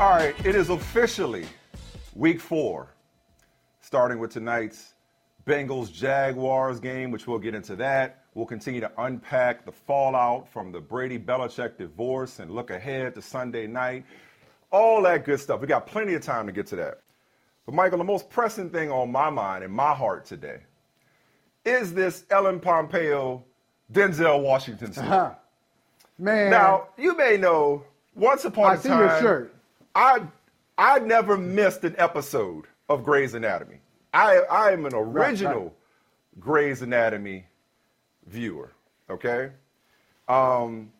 All right, it is officially week four, starting with tonight's Bengals Jaguars game, which we'll get into that. We'll continue to unpack the fallout from the Brady Belichick divorce and look ahead to Sunday night. All that good stuff. We got plenty of time to get to that. But, Michael, the most pressing thing on my mind and my heart today is this Ellen Pompeo Denzel Washington story. Uh-huh. Man. Now, you may know, once upon I a see your shirt. I I never missed an episode of Grey's Anatomy. I I am an original right. Grey's Anatomy viewer. Okay, um,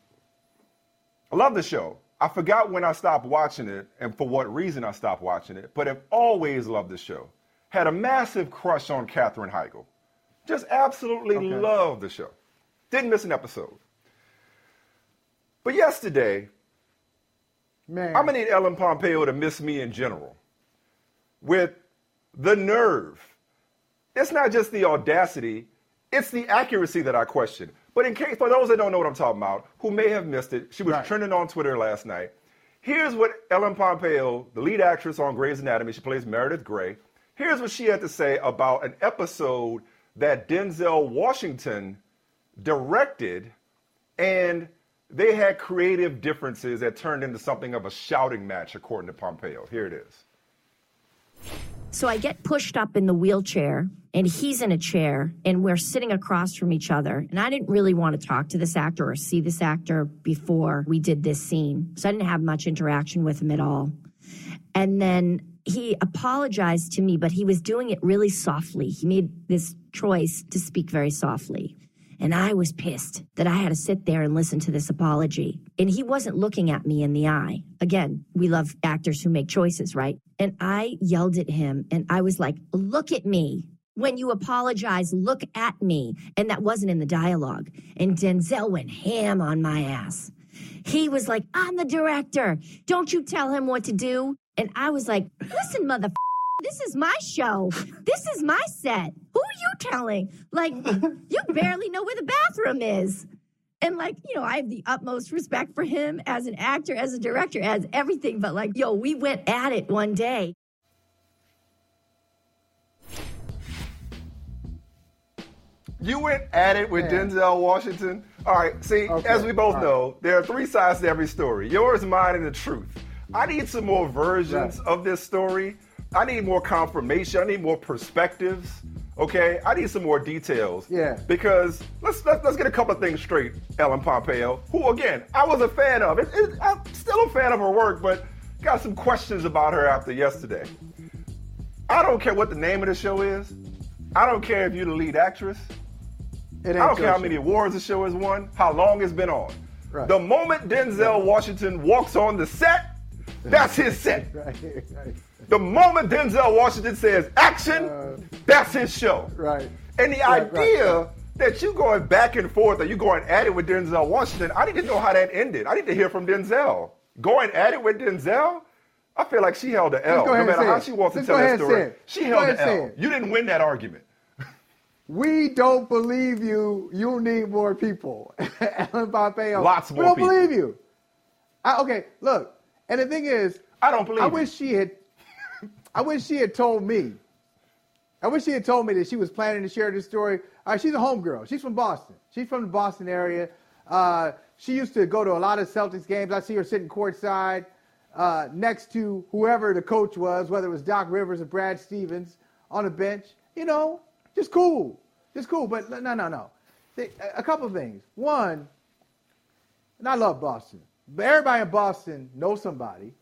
I love the show. I forgot when I stopped watching it and for what reason I stopped watching it, but have always loved the show. Had a massive crush on Katherine Heigl. Just absolutely Okay. loved the show. Didn't miss an episode. But yesterday, Man. I'm gonna need Ellen Pompeo to miss me in general. With the nerve. It's not just the audacity, it's the accuracy that I question. But in case for those that don't know what I'm talking about, who may have missed it, she was Right. trending on Twitter last night. Here's what Ellen Pompeo, the lead actress on Grey's Anatomy, she plays Meredith Grey. Here's what she had to say about an episode that Denzel Washington directed and they had creative differences that turned into something of a shouting match, according to Pompeo. Here it is. So I get pushed up in the wheelchair, and he's in a chair, and we're sitting across from each other. And I didn't really want to talk to this actor or see this actor before we did this scene. So I didn't have much interaction with him at all. And then he apologized to me, but he was doing it really softly. He made this choice to speak very softly. And I was pissed that I had to sit there and listen to this apology. And he wasn't looking at me in the eye. Again, we love actors who make choices, right? And I yelled at him and I was like, look at me. When you apologize, look at me. And that wasn't in the dialogue. And Denzel went ham on my ass. He was like, I'm the director. Don't you tell him what to do. And I was like, listen, mother. This is my show. This is my set. Who are you telling? Like, you barely know where the bathroom is. And like, you know, I have the utmost respect for him as an actor, as a director, as everything. But like, yo, we went at it one day. You went at it with Yeah. Denzel Washington. All right, see, Okay, as we both all right. know, there are three sides to every story yours, mine, and the truth. I need some more versions Right. of this story. I need more confirmation. I need more perspectives. Okay, I need some more details. Yeah. Because let's let's, let's get a couple of things straight. Ellen Pompeo, who again I was a fan of. It, it, I'm still a fan of her work, but got some questions about her after yesterday. I don't care what the name of the show is. I don't care if you're the lead actress. It ain't I don't care how many awards the show has won, how long it's been on. Right. The moment Denzel Washington walks on the set, that's his set. Right, right, The moment Denzel Washington says action, Uh, that's his show. right. And the Right, idea right. that you going back and forth or you going at it with Denzel Washington, I need to know how that ended. I need to hear from Denzel. Going at it with Denzel, I feel like she held the L. No matter how it. she wants to tell that story, she held the L. You didn't win that argument. We don't believe you. You need more people. Ellen Pompeo. Lots more people. We don't people. believe you. I, okay, look. And the thing is, I don't believe I you. wish she had. I wish she had told me. I wish she had told me that she was planning to share this story. She's a homegirl. She's from Boston. She's from the Boston area. Uh, she used to go to a lot of Celtics games. I see her sitting courtside uh, next to whoever the coach was, whether it was Doc Rivers or Brad Stevens, on the bench. You know, just cool, just cool. But no, no, no. A a couple things. One, and I love Boston, but everybody in Boston knows somebody.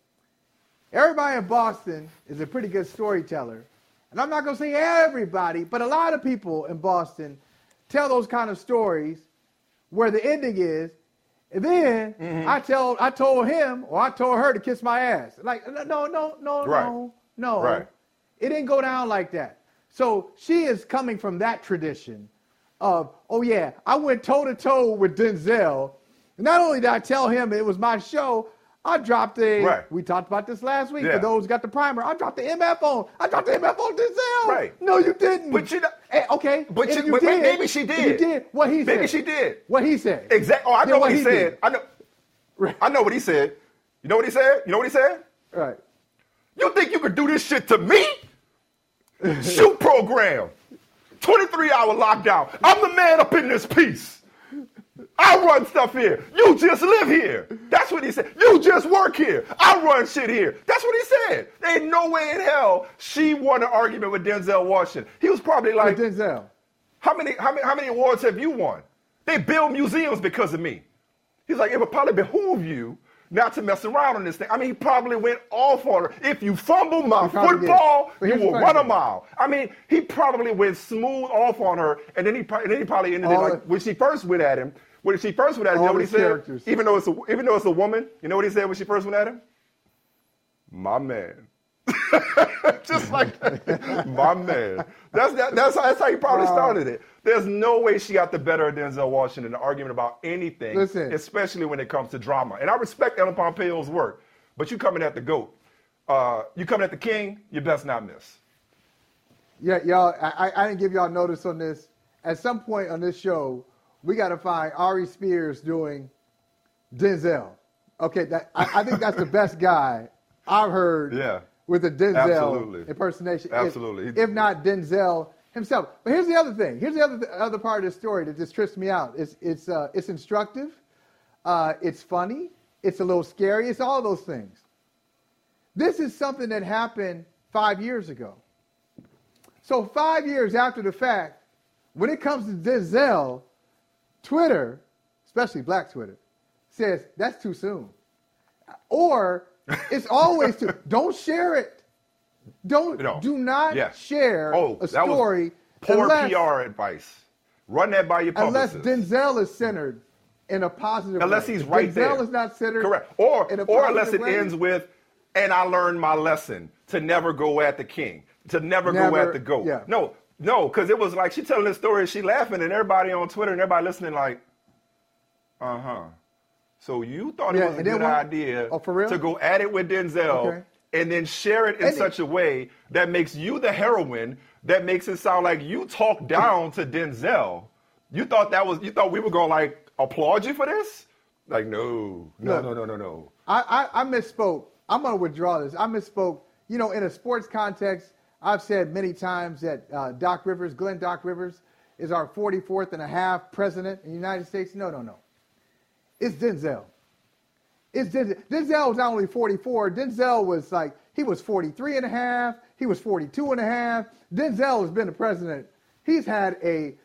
Everybody in Boston is a pretty good storyteller. And I'm not going to say everybody, but a lot of people in Boston tell those kind of stories where the ending is. And then Mm-hmm. I tell I told him or I told her to kiss my ass. Like no no no no Right. no no. Right. It didn't go down like that. So she is coming from that tradition of, oh yeah, I went toe to toe with Denzel. Not only did I tell him it was my show, I dropped a. Right. We talked about this last week. Yeah. For those who got the primer, I dropped the MF on. I dropped the MF on Denzel. Right. No, you didn't. But you know- Eh, okay. But you- you but did, maybe she did. You did what he said. Maybe she did. What he said. Exactly. Oh, I know what, what he, he said. did. I know. Right. I know what he said. You know what he said? You know what he said? Right. You think you could do this shit to me? Shoot program. 23 hour lockdown. I'm the man up in this piece. I run stuff here. You just live here. That's what he said. You just work here. I run shit here. That's what he said. There ain't no way in hell she won an argument with Denzel Washington. He was probably like, With Denzel. how many, how many, how many awards have you won? They build museums because of me. He's like, it would probably behoove you not to mess around on this thing. I mean, he probably went off on her. If you fumble my football, you will run a mile. I mean, he probably went smooth off on her, and then he, and then he probably ended it like when she first went at him. When she first went at him, you know what he said? characters. Even though it's a, even though it's a woman, you know what he said when she first went at him? My man. Just like that. my man. That's that, that's how, that's how he probably Wow. started it. There's no way she got the better of Denzel Washington in an argument about anything, Listen. especially when it comes to drama. And I respect Ellen Pompeo's work, but you coming at the goat, uh, you coming at the king, you best not miss. Yeah, y'all. I, I- I didn't give y'all notice on this. At some point on this show, we got to find Ari Spears doing Denzel. Okay, that I, I think that's the best guy I've heard. Yeah. With a Denzel Absolutely. impersonation. If- Absolutely. If, not Denzel himself. But here's the other thing. Here's the other other part of the story that just trips me out. It's it's uh, it's instructive. Uh, it's funny. It's a little scary. It's all those things. This is something that happened five years ago. So five years after the fact, when it comes to Denzel, Twitter, especially Black Twitter, says that's too soon, or it's always too. Don't share it. Don't No. do not Yeah. share Oh, a story Poor unless, PR advice. Run that by your unless. Denzel is centered in a positive unless way. he's right Denzel there. is not centered. Correct. Or in a or unless it way, ends with, and I learned my lesson to never go at the king, to never, go at the goat. yeah. No, no, because it was like she telling this story, she laughing, and everybody on Twitter and everybody listening like, uh huh. So you thought Yeah, it was a good idea Oh, to go at it with Denzel. Okay. And then share it in And it- such a way that makes you the heroine, that makes it sound like you talk down to Denzel. You thought that was, you thought we were going to like applaud you for this? Like, no, no, Look. no, no, no, no. I, I, I misspoke. I'm going to withdraw this. I misspoke. You know, in a sports context, I've said many times that uh, Doc Rivers, Glenn Doc Rivers, is our 44th and a half president in the United States. No, no, no. It's Denzel. It's Denzel. Denzel was not only 44. Denzel was like, he was 43 and a half. He was 42 and a half. Denzel has been the president. He's had a,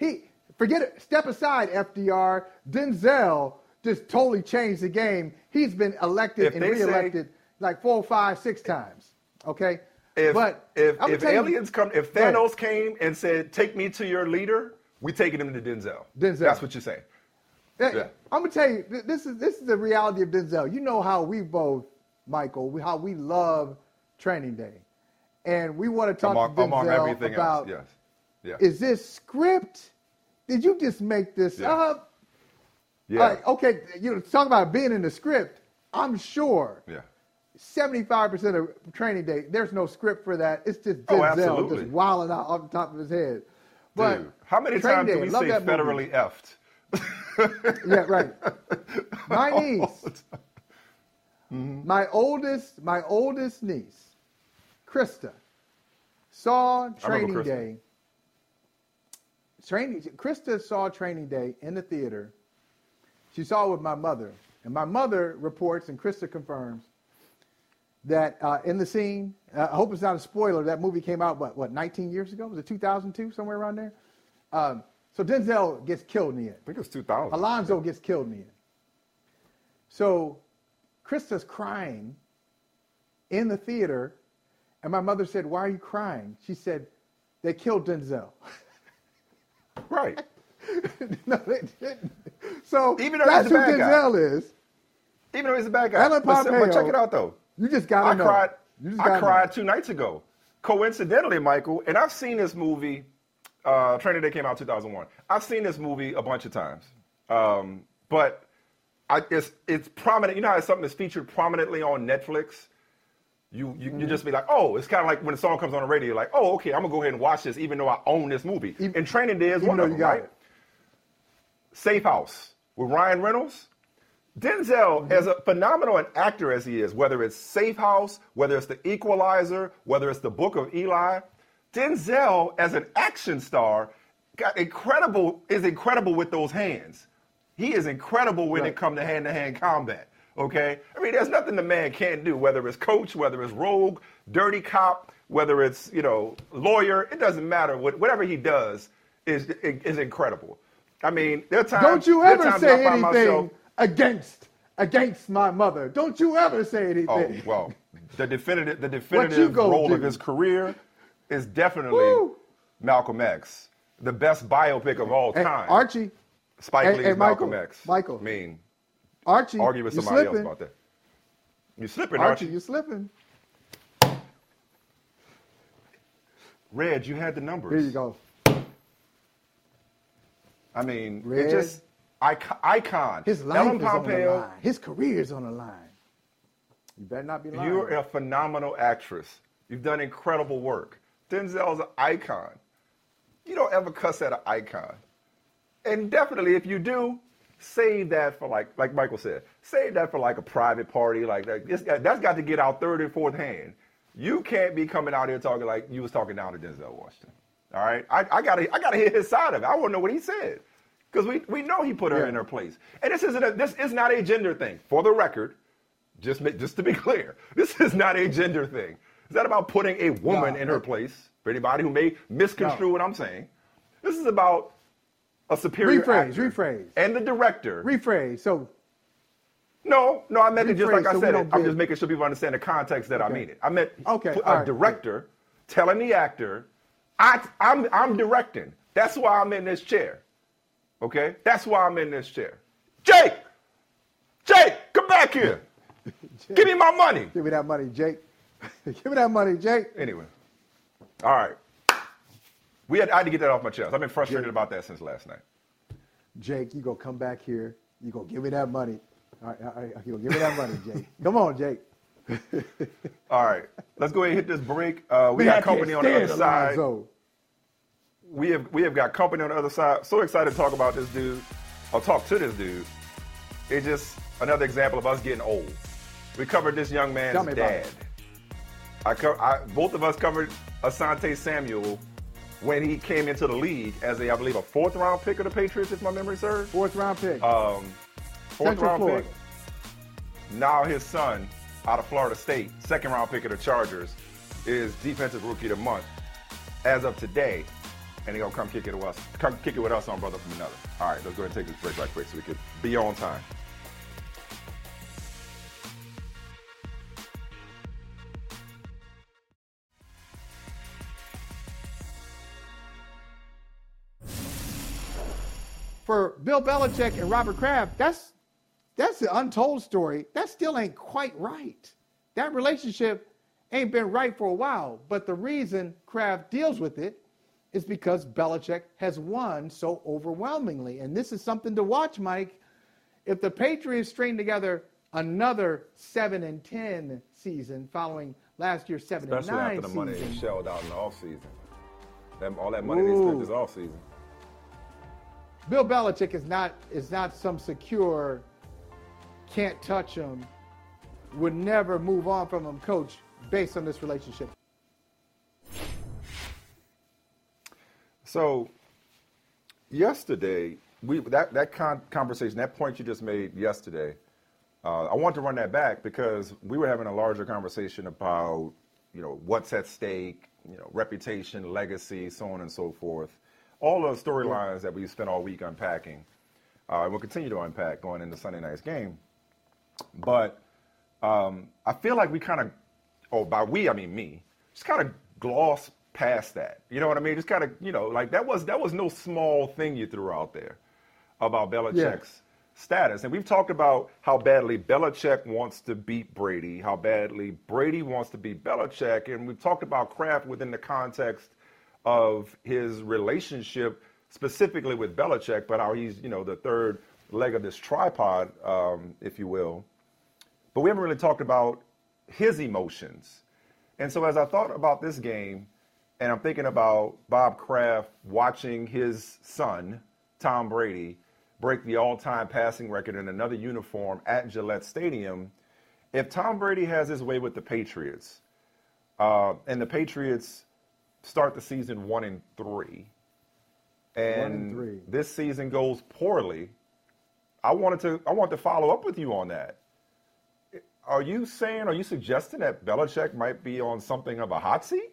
he, forget it, step aside, FDR. Denzel just totally changed the game. He's been elected If and they say- reelected like four, five, six times. Okay? If but if, if tell you- aliens come, if Thanos came and said, "Take me to your leader," we're taking him to Denzel. Denzel. That's what you're saying. Yeah. I'm gonna tell you, this is this is the reality of Denzel. You know how we both, Michael, we, how we love Training Day, and we want to talk Among, to Denzel everything about else, yes, yeah, is this script? Did you just make this Yeah. up? yeah, Like, okay, you know, talk about being in the script. I'm sure yeah. 75% of Training Day, there's no script for that. It's just Oh, Denzel absolutely. just wilding out off the top of his head. But Dude, how many times do Day, we love say that movie. federally effed? Yeah, right. My niece, time. my oldest, my oldest niece, Krista, saw Training Krista. Day. Training, Krista saw Training Day in the theater. She saw it with my mother, and my mother reports, and Krista confirms that uh, in the scene. Uh, I hope it's not a spoiler. That movie came out what what 19 years ago? Was it 2002? Somewhere around there. Um, so Denzel gets killed in the end. I think it was 2000. Alonzo gets killed in the end. So Krista's crying in the theater, and my mother said, Why are you crying? She said, They killed Denzel. Right. no, they didn't. So Even though that's who bad guy. Denzel is. Even though he's a bad guy. Ellen but, but check it out though. You just gotta I know. cried. You just I cried know. two nights ago. Coincidentally, Michael, and I've seen this movie. Uh, Training Day came out 2001. I've seen this movie a bunch of times, um, but I, it's it's prominent. You know how it's something that's featured prominently on Netflix. You you, Mm-hmm. you just be like, oh, it's kind of like when a song comes on the radio. Like, oh, okay, I'm gonna go ahead and watch this, even though I own this movie. Even- and Training Day is one of them, right? it. Safe House with Ryan Reynolds. Denzel, as a phenomenal an actor as he is, whether it's Safe House, whether it's The Equalizer, whether it's The Book of Eli, Denzel as an action star got incredible is incredible with those hands. He is incredible when it comes to hand-to-hand combat. Okay, I mean, there's nothing the man can't do. Whether it's coach, whether it's rogue, dirty cop, whether it's you know lawyer, it doesn't matter. What, whatever he does is is incredible. I mean, there are times. Don't you ever say anything myself- against against my mother. Don't you ever say anything. Oh anything. well, the definitive the definitive role of his career is definitely Woo. Malcolm X, the best biopic of all Hey, time. Archie, Spike hey, Lee's hey, Malcolm Michael, X. Michael. I mean, Archie, argue with somebody slipping. else about that. You slipping, Archie, Archie? you slipping. Red, you had the numbers. Here you go. I mean, Red. it just icon. icon. His life Ellen is on the Pompeo, line. His career is on the line. You better not be lying. You're a phenomenal actress. You've done incredible work. Denzel's an icon. You don't ever cuss at an icon. And definitely, if you do, save that for like, like Michael said, save that for like a private party. Like that. It's that's got to get out third and fourth hand. You can't be coming out here talking like you was talking down to Denzel Washington. All right, I, I gotta, I gotta hear his side of it. I want to know what he said because we, we know he put her Yeah. in her place. And this isn't a, this is not a gender thing. For the record, just just to be clear, this is not a gender thing. Is that about putting a woman No, in her place? For anybody who may misconstrue what I'm saying, this is about a superior Rephrase, actor. rephrase. and the director. Rephrase. So no, no, I meant it just like I so said it. I'm just making sure people understand the context that I Okay. mean it. I meant Okay, a right, director telling the actor, I, I'm, I'm directing. That's why I'm in this chair. Okay, that's why I'm in this chair. Jake, Jake, come back here. Give me my money. give me that money, Jake. give me that money, Jake. Anyway, all right. We had, I had to get that off my chest. I've been frustrated Yeah. about that since last night. Jake, you go come back here. You go give me that money. All right, all right, you go give me that money, Jake. Come on, Jake. All right, let's go ahead and hit this break. Uh, we Man, got company on the other side. Alonzo. We have we have got company on the other side. So excited to talk about this dude, I'll talk to this dude. It's just another example of us getting old. We covered this young man's dad. I, co- I both of us covered Asante Samuel when he came into the league as a, I believe, a fourth round pick of the Patriots, if my memory serves. Fourth round pick. Um, fourth Central round Florida. pick. Now his son, out of Florida State, second round pick of the Chargers, is defensive rookie of the month as of today. And he gonna come kick it with us. Come kick it with us on brother from another. All right, let's go ahead and take this break right quick so we can be on time. For Bill Belichick and Robert Kraft, that's that's the untold story. That still ain't quite right. That relationship ain't been right for a while. But the reason Kraft deals with it is because Belichick has won so overwhelmingly. And this is something to watch, Mike. If the Patriots string together another seven and ten season following last year's seven and nine season, after the money they shelled out in the offseason. That, all that money they spent this offseason. Bill Belichick is not is not some secure, can't touch him, would never move on from him coach based on this relationship. So, yesterday, we that that con- conversation, that point you just made yesterday, uh, I want to run that back because we were having a larger conversation about, you know, what's at stake, you know, reputation, legacy, so on and so forth. All the storylines that we spent all week unpacking, uh, we'll continue to unpack going into Sunday night's game. But um, I feel like we kind of, oh, by we I mean me, just kind of gloss past that. You know what I mean? Just kind of, you know, like that was that was no small thing you threw out there about Belichick's Yeah. status. And we've talked about how badly Belichick wants to beat Brady, how badly Brady wants to beat Belichick, and we've talked about Kraft within the context of his relationship specifically with Belichick, but how he's, you know, the third leg of this tripod, um, if you will. But we haven't really talked about his emotions. And so as I thought about this game, and I'm thinking about Bob Kraft watching his son, Tom Brady, break the all-time passing record in another uniform at Gillette Stadium. If Tom Brady has his way with the Patriots, uh, and the Patriots start the season one and three, and, and three. this season goes poorly, I wanted to I want to follow up with you on that. Are you saying, are you suggesting that Belichick might be on something of a hot seat?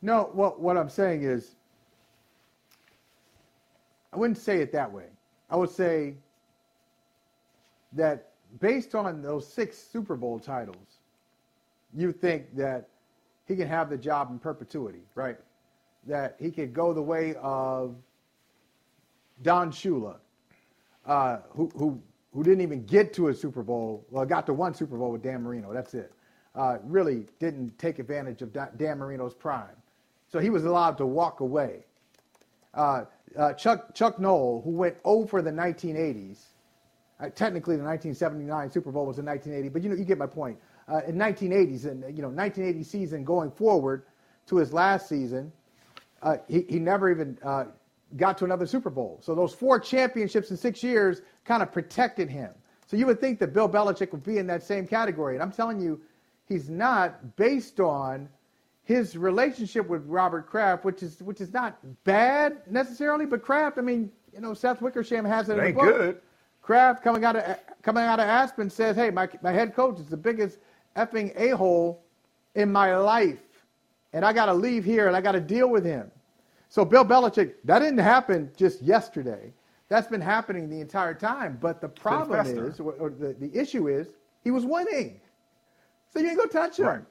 No, what what I'm saying is, I wouldn't say it that way. I would say that based on those six Super Bowl titles, you think that he can have the job in perpetuity, right? That he could go the way of Don Shula, uh, who, who, who didn't even get to a Super Bowl. Well, got to one Super Bowl with Dan Marino. That's it. Uh, really didn't take advantage of Dan Marino's prime. So he was allowed to walk away. Uh, uh, Chuck, Chuck Noll, who went over the 1980s, uh, technically the 1979 Super Bowl was in 1980, but you know you get my point. Uh, in 1980s and you know 1980 season going forward to his last season, uh, he he never even uh, got to another Super Bowl. So those four championships in six years kind of protected him. So you would think that Bill Belichick would be in that same category, and I'm telling you, he's not based on his relationship with Robert Kraft, which is which is not bad necessarily, but Kraft, I mean, you know, Seth Wickersham has it in the book. good. Kraft coming out of coming out of Aspen says, "Hey, my my head coach is the biggest effing a hole in my life, and I got to leave here and I got to deal with him." So Bill Belichick, that didn't happen just yesterday. That's been happening the entire time. But the problem is, or, or the, the issue is, he was winning. So you ain't gonna touch him. Right.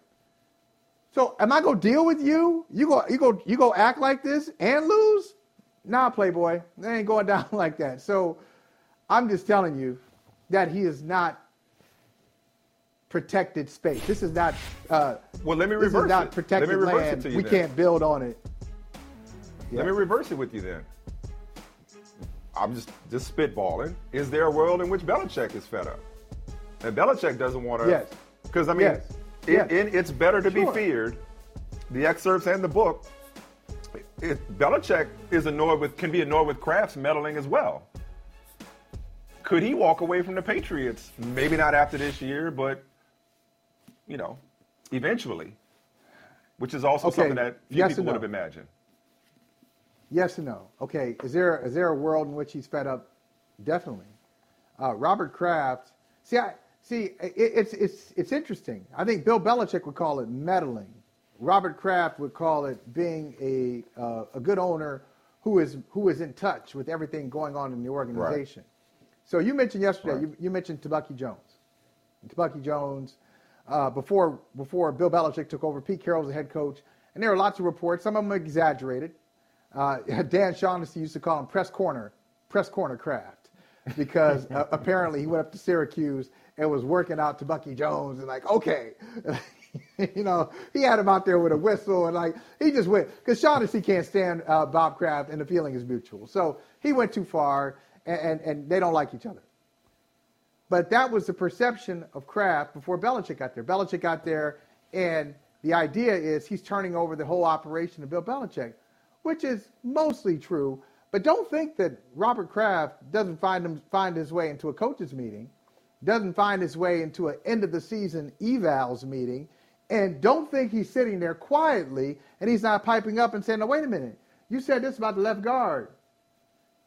So am I gonna deal with you? You go you go you go act like this and lose? Nah, Playboy. They ain't going down like that. So I'm just telling you that he is not protected space. This is not uh, Well, let me this reverse is not it. protected let me reverse land. it to you we then. can't build on it. Let me reverse it with you then. I'm just just spitballing. Is there a world in which Belichick is fed up? And Belichick doesn't want to. Yes. Because I mean, Yes. in, Yes. It's Better to Sure. Be Feared, the excerpts and the book, it, Belichick is annoyed with can be annoyed with Kraft's meddling as well. Could he walk away from the Patriots? Maybe not after this year, but you know, eventually. Which is also Okay, something that few yes people or would have imagined. Yes and no. Okay, is there is there a world in which he's fed up? Definitely. Uh, Robert Kraft. See, I see. It, it's it's it's interesting. I think Bill Belichick would call it meddling. Robert Kraft would call it being a uh, a good owner who is who is in touch with everything going on in the organization. Right. So you mentioned yesterday. Right. You, you mentioned Tebucky Jones. Tebucky Jones, uh, before before Bill Belichick took over, Pete Carroll was the head coach, and there are lots of reports. Some of them exaggerated. Uh, Dan Shaughnessy used to call him press corner, press corner Kraft, because uh, apparently he went up to Syracuse and was working out Tebucky Jones and like, okay, you know, he had him out there with a whistle and like he just went because Shaughnessy can't stand uh, Bob Kraft and the feeling is mutual. So he went too far and, and, and they don't like each other. But that was the perception of Kraft before Belichick got there. Belichick got there, and the idea is he's turning over the whole operation to Bill Belichick, which is mostly true. But don't think that Robert Kraft doesn't find him find his way into a coaches meeting, doesn't find his way into an end of the season evals meeting, and don't think he's sitting there quietly and he's not piping up and saying, "No, wait a minute, you said this about the left guard."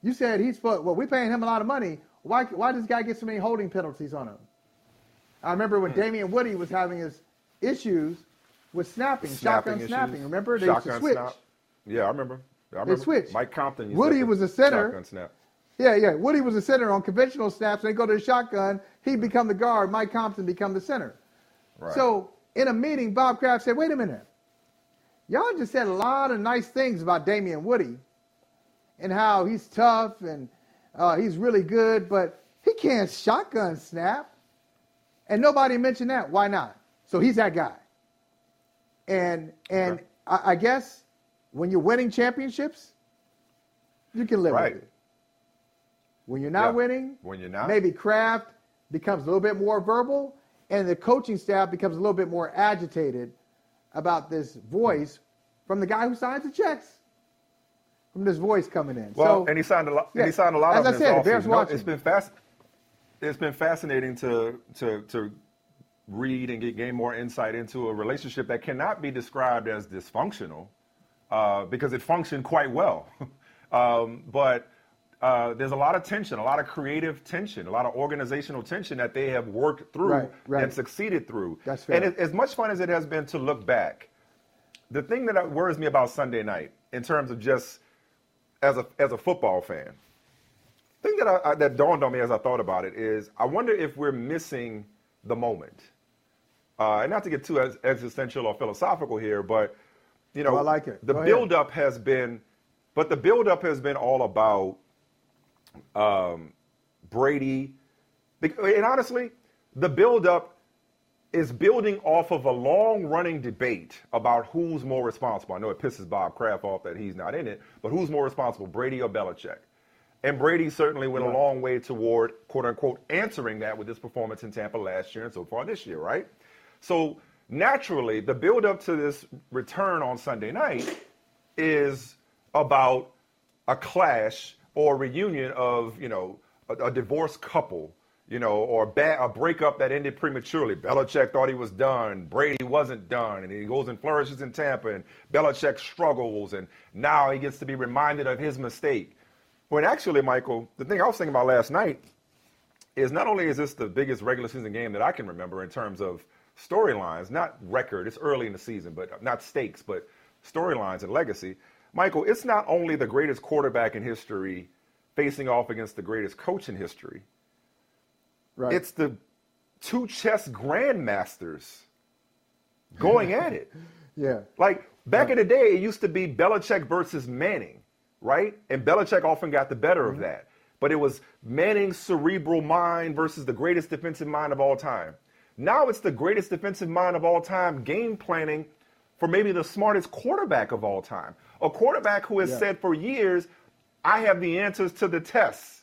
You said he's well. We're paying him a lot of money. Why? Why does this guy get so many holding penalties on him? I remember Hmm. when Damien Woody was having his issues with snapping, shotgun issues. snapping. Remember they used to Shotgun switch. snap. Yeah, I remember. I remember. switched. Mike Compton. used Woody was a center. Shotgun snap. Yeah, yeah. Woody was a center on conventional snaps. They go to the shotgun. He become the guard. Mike Compton become the center. Right. So in a meeting, Bob Kraft said, "Wait a minute. y'all just said a lot of nice things about Damien Woody and how he's tough and uh, he's really good, but he can't shotgun snap. And nobody mentioned that. Why not? So he's that guy. And and I, I guess when you're winning championships, you can live Right. with it. When you're not Yeah. winning, When you're not. maybe Kraft becomes a little bit more verbal, and the coaching staff becomes a little bit more agitated about this voice from the guy who signs the checks. From this voice coming in. Well, so, and he signed a lot. yeah, and he signed a lot as of I said, Bears. No, watching. it's been fast. It's been fascinating to to to read and get gain more insight into a relationship that cannot be described as dysfunctional uh, because it functioned quite well. um, but uh, there's a lot of tension, a lot of creative tension, a lot of organizational tension that they have worked through Right, right. and succeeded through. That's fair. And it, as much fun as it has been to look back, the thing that worries me about Sunday night, in terms of just as a as a football fan, thing that I, I, that dawned on me as I thought about it is I wonder if we're missing the moment. Uh, and not to get too ex- existential or philosophical here, but you know, Oh, I like it. the Go ahead. buildup has been, but the buildup has been all about um, Brady. And honestly, the buildup is building off of a long running debate about who's more responsible. I know it pisses Bob Kraft off that he's not in it, but who's more responsible, Brady or Belichick? And Brady certainly went a long way toward, quote unquote, answering that with his performance in Tampa last year and so far this year, right? So naturally, the buildup to this return on Sunday night is about a clash or reunion of, you know, a, a divorced couple, you know, or a, ba- a breakup that ended prematurely. Belichick thought he was done. Brady wasn't done. And he goes and flourishes in Tampa, and Belichick struggles, and now he gets to be reminded of his mistake. When actually, Michael, the thing I was thinking about last night is not only is this the biggest regular season game that I can remember in terms of storylines, not record, it's early in the season, but not stakes, but storylines and legacy. Michael, it's not only the greatest quarterback in history facing off against the greatest coach in history, right. it's the two chess grandmasters going at it. yeah. Like back in the day, it used to be Belichick versus Manning, right? And Belichick often got the better of mm-hmm. that. But it was Manning's cerebral mind versus the greatest defensive mind of all time. Now it's the greatest defensive mind of all time game planning for maybe the smartest quarterback of all time. A quarterback who has Yeah. said for years, I have the answers to the tests.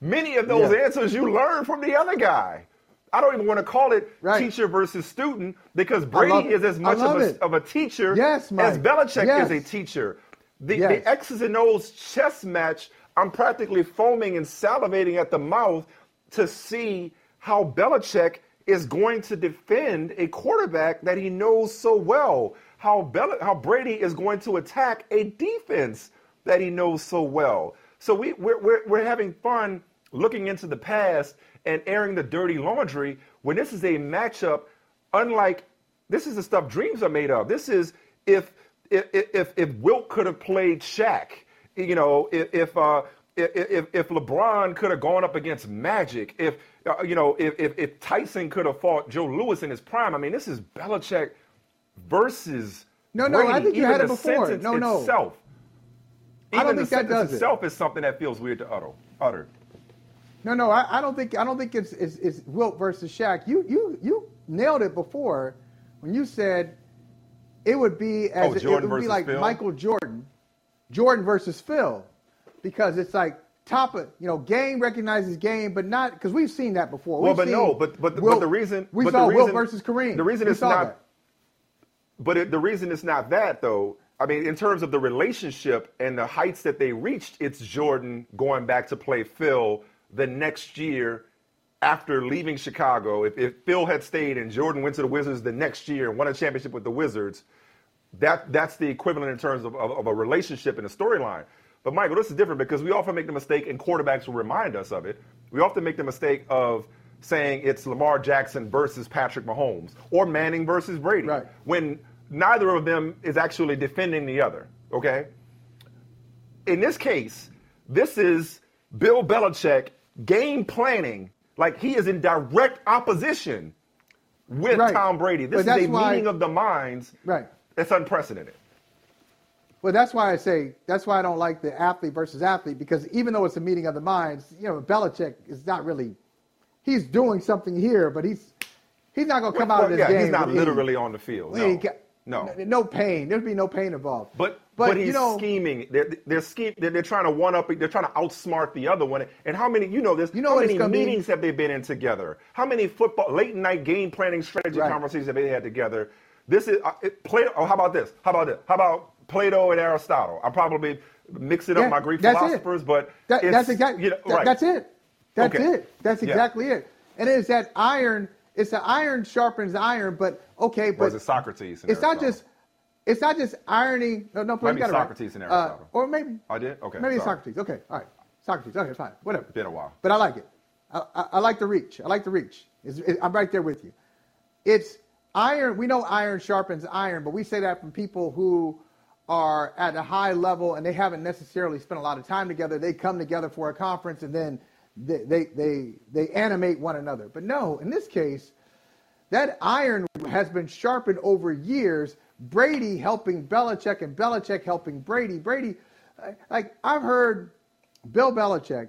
Many of those Yeah. answers you learn from the other guy. I don't even want to call it Right. teacher versus student because Brady is as much of a, of a teacher Yes, as Belichick Yes. is a teacher. The, Yes. the X's and O's chess match, I'm practically foaming and salivating at the mouth to see how Belichick is going to defend a quarterback that he knows so well. How, Bel- how Brady is going to attack a defense that he knows so well. So we, we're, we're, we're having fun looking into the past and airing the dirty laundry when this is a matchup unlike this is the stuff dreams are made of. This is if if if, if Wilt could have played Shaq, you know, if if uh, if, if, LeBron could have gone up against Magic, if uh, you know, if, if if Tyson could have fought Joe Louis in his prime. I mean, this is Belichick versus No, no, I think you Even had it before. sentence No, no. Itself, I don't even think that does it. itself is something that feels weird to utter. Utter. No, no, I, I don't think I don't think it's, it's it's Wilt versus Shaq. You you you nailed it before when you said it would be as Oh, it, Jordan would be like Phil? Michael Jordan, Jordan versus Phil, because it's like top of you know game recognizes game, but not because we've seen that before. Well, We've but no, but- but- but the reason- we the saw Wilt versus Kareem. the reason We it's not- that. But it, the reason it's not that, though, I mean, in terms of the relationship and the heights that they reached, it's Jordan going back to play Phil the next year after leaving Chicago. If, if Phil had stayed and Jordan went to the Wizards the next year and won a championship with the Wizards, that that's the equivalent in terms of, of, of a relationship and a storyline. But Michael, this is different because we often make the mistake, and quarterbacks will remind us of it. We often make the mistake of saying it's Lamar Jackson versus Patrick Mahomes or Manning versus Brady, Right. when neither of them is actually defending the other. Okay. In this case, this is Bill Belichick game planning like he is in direct opposition with Right. Tom Brady. This But is a why- meeting of the minds Right. that's unprecedented. Well, that's why I say that's why I don't like the athlete versus athlete because even though it's a meeting of the minds, you know, Belichick is not really. He's doing something here, but he's he's not going to come Well, out of this yeah, game. he's not any- literally on the field. No. ca- no. no pain. There'd be no pain involved. But but, but, he's you know, scheming. They're they're, scheme, they're they're trying to one up. They're trying to outsmart the other one. And how many you know this? You know how many gonna be? meetings have they been in together? How many football late night game planning strategy Right. conversations have they had together? This is uh, it, Plato. Oh, how about this? How about this? How about Plato and Aristotle? I'm probably mixing up Yeah, my Greek that's it. philosophers, but That, it's, that's exactly. you know, that- right. That's it. That's Okay. it. That's Yeah. exactly it. And it is that iron. It's the iron sharpens iron, but okay, Or but is it Socrates? and it's not just. It's not just irony. No, no, Might you be got it right. Socrates and Uh, Aristotle. or maybe. I did? Okay, Maybe sorry. Socrates. Okay, all right. Socrates. Okay, fine. Whatever. Been a while. But I like it. I, I, I like the reach. I like the reach. It's, it, I'm right there with you. It's iron. We know iron sharpens iron, but we say that from people who are at a high level and they haven't necessarily spent a lot of time together. They come together for a conference and then they, they, they, they animate one another. But no, in this case, that iron has been sharpened over years. Brady helping Belichick and Belichick helping Brady. Brady, like I've heard Bill Belichick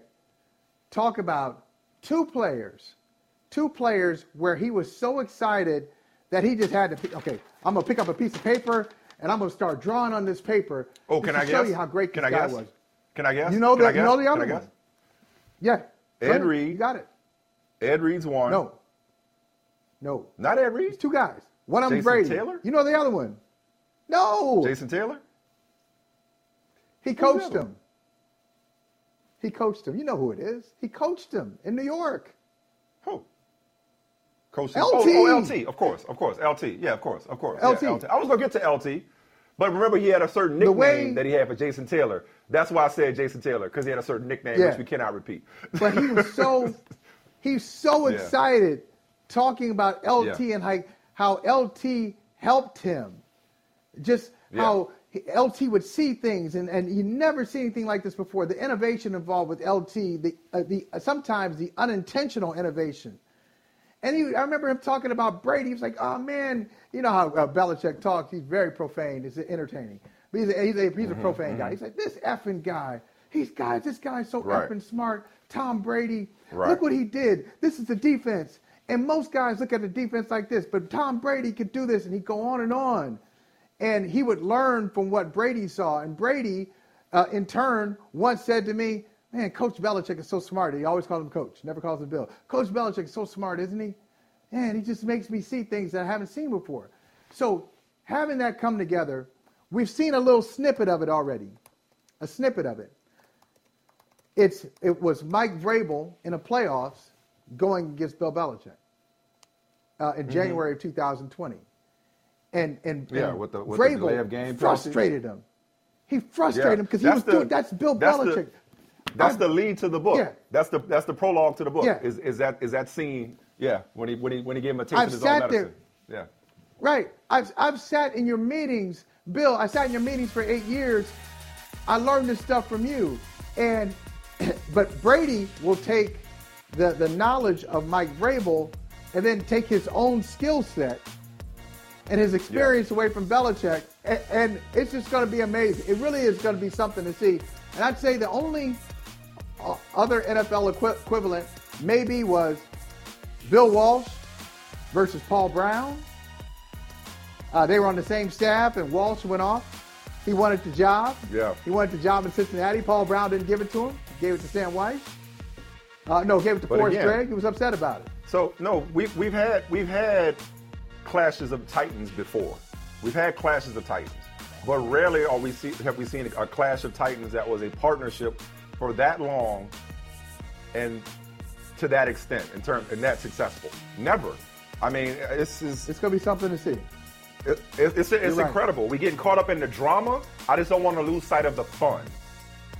talk about two players, two players where he was so excited that he just had to. Okay, I'm gonna pick up a piece of paper and I'm gonna start drawing on this paper. Oh, can I show guess? you how great Can this I guy guess? was. Can I guess? You know Can I the you know the other Can one. Yeah. Ed. Reed. You got it. Ed Reed's one. No. No. Not Ed Reed. It's two guys. One of them Jason Brady. Taylor? You know the other one. No. Jason Taylor? He coached him. He coached him. You know who it is. He coached him in New York. Who? Coach LT. Oh, oh, LT, of course, of course. LT. Yeah, of course, of course. Yeah, LT. I was going to get to LT, but remember he had a certain nickname way- that he had for Jason Taylor. That's why I said Jason Taylor, because he had a certain nickname Yeah. which we cannot repeat. But he was so he's so Yeah. excited talking about LT Yeah. and how, how LT helped him. Just Yeah. how LT would see things and, and he never seen anything like this before. The innovation involved with LT, the uh, the uh, sometimes the unintentional innovation. And he, I remember him talking about Brady. He was like, "Oh man, you know how uh, Belichick talks. He's very profane. It's entertaining. But he's a, he's a, he's a Mm-hmm, profane guy. He's like, this effing guy. He's guys. This guy's so Right. effing smart. Tom Brady. Right. Look what he did. This is the defense. And most guys look at the defense like this, but Tom Brady could do this, and he'd go on and on. And he would learn from what Brady saw. And Brady, uh, in turn, once said to me, Man, Coach Belichick is so smart. He always calls him Coach, never calls him Bill. Coach Belichick is so smart, isn't he? Man, he just makes me see things that I haven't seen before. So having that come together, we've seen a little snippet of it already, a snippet of it. It's it was Mike Vrabel in the playoffs going against Bill Belichick uh, in January of 2020, and and, Mm-hmm. Yeah, and with the- with the Vrabel delay of game frustrated him. He frustrated Yeah. him because he was the- doing that's Bill that's the- Belichick. That's I- the lead to the book. Yeah. That's the that's the prologue to the book. Yeah. Is is that is that scene? Yeah, when he when he when he gave him a taste I've of his sat own there- medicine. Yeah. Right. I've, I've sat in your meetings, Bill. I sat in your meetings for eight years. I learned this stuff from you. And but Brady will take the, the knowledge of Mike Vrabel and then take his own skill set and his experience away from Belichick. And, and it's just going to be amazing. It really is going to be something to see. And I'd say the only uh, other NFL equi- equivalent maybe was Bill Walsh versus Paul Brown. Uh, they were on the same staff, and Walsh went off. He wanted the job. Yeah. He wanted the job in Cincinnati. Paul Brown didn't give it to him. He gave it to Sam Weiss. Uh, no, gave it to But Forrest again- Gregg. He was upset about it. So no, we we've had we've had clashes of titans before. We've had clashes of titans, but rarely are we see, have we seen a clash of titans that was a partnership for that long and to that extent in term and that successful. Never. I mean, this is It's going to be something to see. it, it- it's, it's right. incredible. We getting caught up in the drama. I just don't want to lose sight of the fun.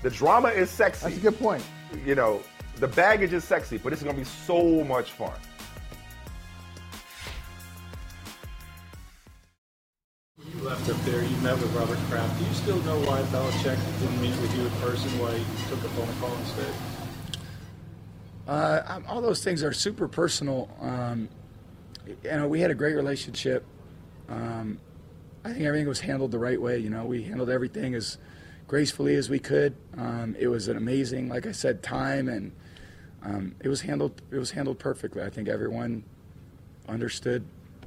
The drama is sexy. That's a good point. You know, the baggage is sexy, but it's going to be so much fun. You left up there, you met with Robert Kraft. Do you still know why Belichick didn't meet with you in person, why he took a phone call instead? Uh, um, all those things are super personal. Um, you know, we had a great relationship. Um, I think everything was handled the right way. You know, we handled everything as gracefully as we could. Um, it was an amazing, like I said, time, and um, it was handled. It was handled perfectly. I think everyone understood,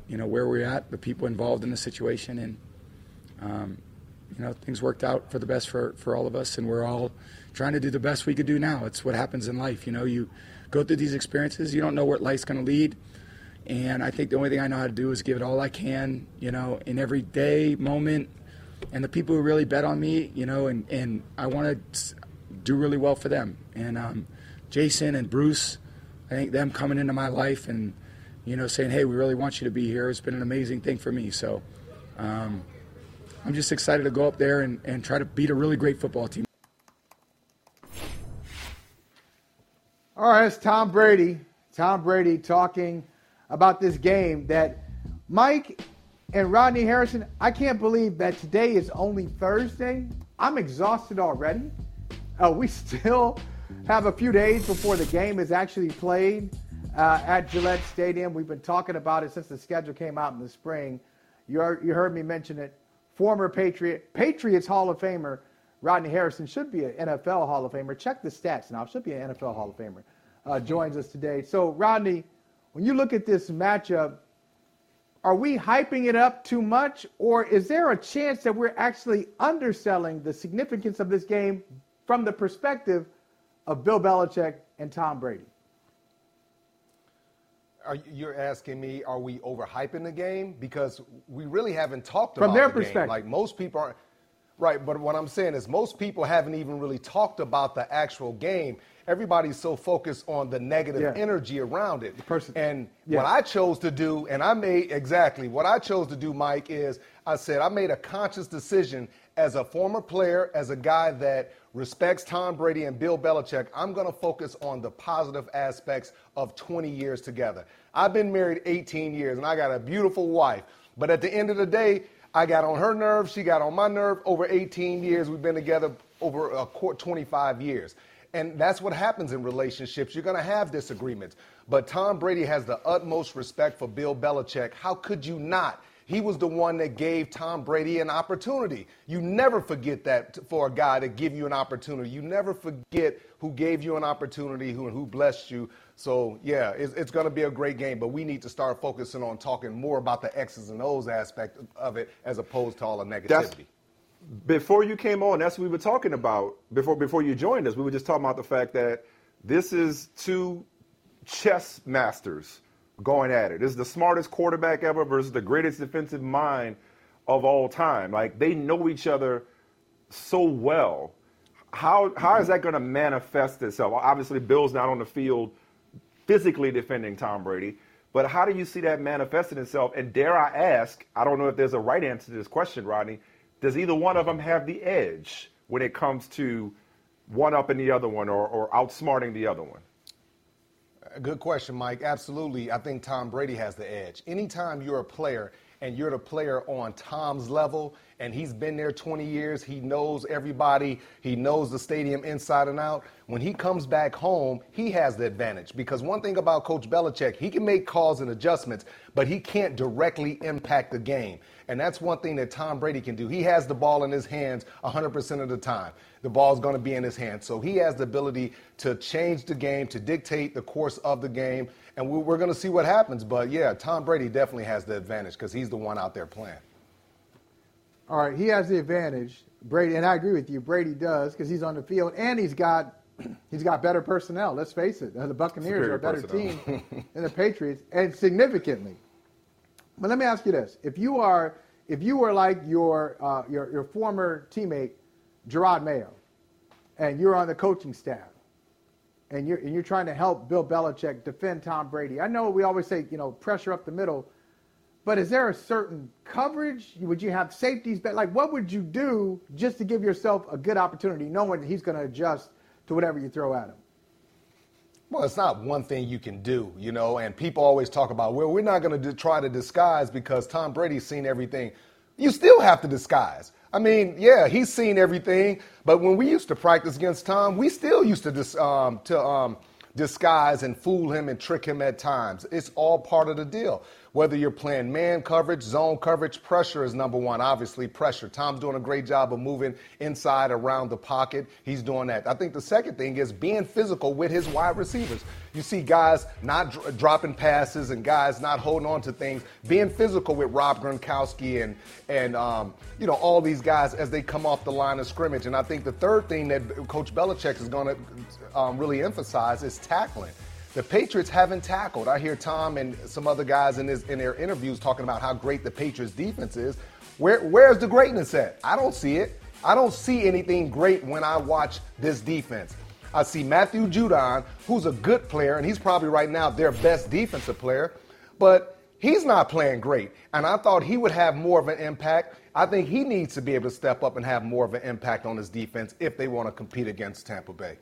you know, where we're at, the people involved in the situation, and um, you know, things worked out for the best for for all of us, and we're all trying to do the best we could do now. It's what happens in life. You know, you go through these experiences, you don't know where life's going to lead. And I think the only thing I know how to do is give it all I can, you know, in every day, moment. And the people who really bet on me, you know, and, and I want to do really well for them. And um, Jason and Bruce, I think them coming into my life and, you know, saying, hey, we really want you to be here, it's been an amazing thing for me. So um, I'm just excited to go up there and, and try to beat a really great football team. All right, it's Tom Brady. Tom Brady talking about this game that Mike and Rodney Harrison, I can't believe that today is only Thursday. I'm exhausted already. Uh, we still have a few days before the game is actually played uh, at Gillette Stadium. We've been talking about it since the schedule came out in the spring. You, are, you heard me mention it. Former Patriot, Patriots Hall of Famer Rodney Harrison should be an NFL Hall of Famer. Check the stats now. Should be an NFL Hall of Famer. Uh, joins us today. So, Rodney, when you look at this matchup, are we hyping it up too much, or is there a chance that we're actually underselling the significance of this game from the perspective of Bill Belichick and Tom Brady? Are you're asking me, are we overhyping the game? Because we really haven't talked from about their the perspective. Game. Like most people aren't. right? But what I'm saying is, most people haven't even really talked about the actual game everybody's so focused on the negative Yeah. energy around it. person- and Yeah. what I chose to do, and I made exactly what I chose to do, Mike, is I said I made a conscious decision as a former player, as a guy that respects Tom Brady and Bill Belichick. I'm going to focus on the positive aspects of 20 years together. I've been married 18 years, and I got a beautiful wife. But at the end of the day, I got on her nerve, she got on my nerve. Over 18 years, we've been together over a court 25 years. And that's what happens in relationships. You're going to have disagreements. But Tom Brady has the utmost respect for Bill Belichick. How could you not? He was the one that gave Tom Brady an opportunity. You never forget that for a guy to give you an opportunity. You never forget who gave you an opportunity who, and who blessed you. So, yeah, it's, it's going to be a great game, but we need to start focusing on talking more about the X's and O's aspect of it as opposed to all the negativity. That's- before you came on, that's what we were talking about. Before before you joined us, we were just talking about the fact that this is two chess masters going at it. This is the smartest quarterback ever versus the greatest defensive mind of all time. Like they know each other so well. How how is that going to manifest itself? Obviously, Bill's not on the field physically defending Tom Brady, but how do you see that manifesting itself? And dare I ask, I don't know if there's a right answer to this question, Rodney. Does either one of them have the edge when it comes to one up in the other one or, or outsmarting the other one? Good question, Mike. Absolutely. I think Tom Brady has the edge. Anytime you're a player and you're the player on Tom's level and he's been there 20 years, he knows everybody, he knows the stadium inside and out. When he comes back home, he has the advantage because one thing about Coach Belichick, he can make calls and adjustments, but he can't directly impact the game. And that's one thing that Tom Brady can do. He has the ball in his hands 100% of the time. The ball's going to be in his hands. So he has the ability to change the game, to dictate the course of the game. And we- we're going to see what happens. But yeah, Tom Brady definitely has the advantage because he's the one out there playing. All right, he has the advantage. Brady, and I agree with you. Brady does because he's on the field and he's got he's got better personnel. Let's face it, the Buccaneers Superior are a better personnel. team than the Patriots, and significantly. But let me ask you this: If you are if you were like your uh, your your former teammate Jerod Mayo, and you're on the coaching staff, and you're and you're trying to help Bill Belichick defend Tom Brady, I know we always say you know pressure up the middle. But is there a certain coverage? Would you have safeties? But like, what would you do just to give yourself a good opportunity, knowing that he's going to adjust to whatever you throw at him? Well, it's not one thing you can do, you know, and people always talk about, well, we're not going to try to disguise because Tom Brady's seen everything. You still have to disguise. I mean, yeah, he's seen everything, but when we used to practice against Tom, we still used to dis, um, to um, disguise and fool him and trick him at times. It's all part of the deal. Whether you're playing man coverage, zone coverage, pressure is number one. Obviously, pressure. Tom's doing a great job of moving inside around the pocket. He's doing that. I think the second thing is being physical with his wide receivers. You see guys not dr- dropping passes and guys not holding on to things, being physical with Rob Gronkowski and and um, you know all these guys as they come off the line of scrimmage. And I think the third thing that Coach Belichick is going to um, really emphasize is tackling. The Patriots haven't tackled. I hear Tom and some other guys in, in their interviews talking about how great the Patriots defense is. Where, where's the greatness at? I don't see it. I don't see anything great when I watch this defense. I see Matthew Judon, who's a good player, and he's probably right now their best defensive player, but he's not playing great. And I thought he would have more of an impact. I think he needs to be able to step up and have more of an impact on his defense if they want to compete against Tampa Bay.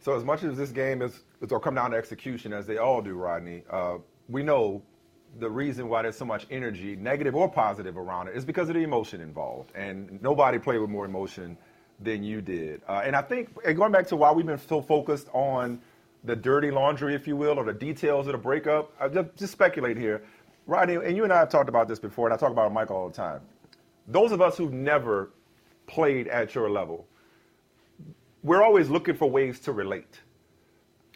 So as much as this game is, it'll come down to execution, as they all do, Rodney. Uh, we know the reason why there's so much energy, negative or positive, around it is because of the emotion involved, and nobody played with more emotion than you did. Uh, and I think, and going back to why we've been so focused on the dirty laundry, if you will, or the details of the breakup, I just, just speculate here, Rodney. And you and I have talked about this before, and I talk about Michael all the time. Those of us who've never played at your level we're always looking for ways to relate.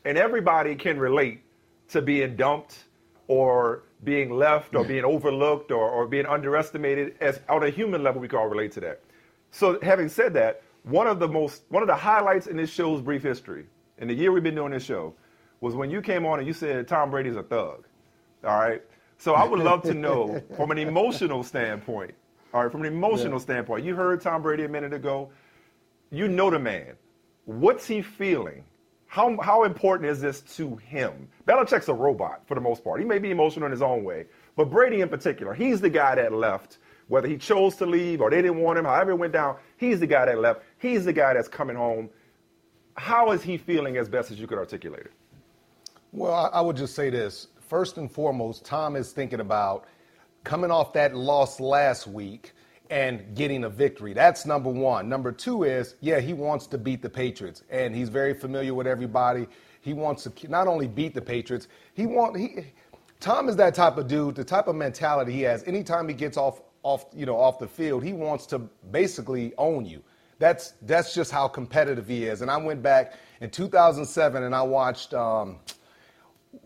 And everybody can relate to being dumped or being left or being overlooked or, or being underestimated. As on a human level, we can all relate to that. So having said that, one of the most one of the highlights in this show's brief history, in the year we've been doing this show, was when you came on and you said Tom Brady's a thug. All right. So I would love to know from an emotional standpoint, all right, from an emotional yeah. standpoint, you heard Tom Brady a minute ago. You know the man. What's he feeling? How, how important is this to him? Belichick's a robot for the most part. He may be emotional in his own way, but Brady in particular, he's the guy that left. Whether he chose to leave or they didn't want him, however it went down, he's the guy that left. He's the guy that's coming home. How is he feeling as best as you could articulate it? Well, I would just say this. First and foremost, Tom is thinking about coming off that loss last week and getting a victory. That's number one. Number two is, yeah, he wants to beat the Patriots, and he's very familiar with everybody. He wants to not only beat the Patriots, he want he. Tom is that type of dude, the type of mentality he has. Anytime he gets off off you know off the field, he wants to basically own you. That's that's just how competitive he is. And I went back in 2007 and I watched. Um,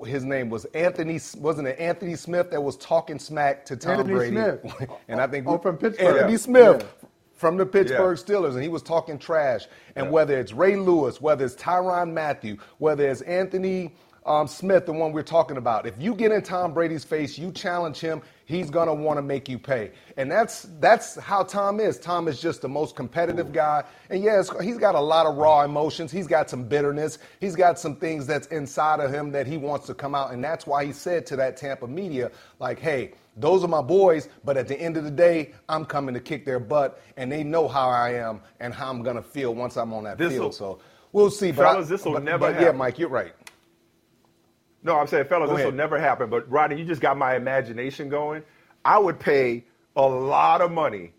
his name was Anthony, wasn't it Anthony Smith that was talking smack to Tom Anthony Brady? Smith. and I think oh, from Pittsburgh. Anthony yeah. Smith. Yeah. From the Pittsburgh yeah. Steelers, and he was talking trash. And whether it's Ray Lewis, whether it's Tyrann Mathieu, whether it's Anthony um, Smith, the one we're talking about. If you get in Tom Brady's face, you challenge him, he's gonna want to make you pay, and that's that's how Tom is. Tom is just the most competitive guy, and yes, he's got a lot of raw emotions. He's got some bitterness. He's got some things that's inside of him that he wants to come out, and that's why he said to that Tampa media, like, "Hey." Those are my boys, but at the end of the day, I'm coming to kick their butt, and they know how I am and how I'm gonna feel once I'm on that this'll, field. So we'll see. Fellas, this will never but yeah, Mike, you're right. No, I'm saying, fellas, Go this ahead. will never happen. But Rodney, you just got my imagination going. I would pay a lot of money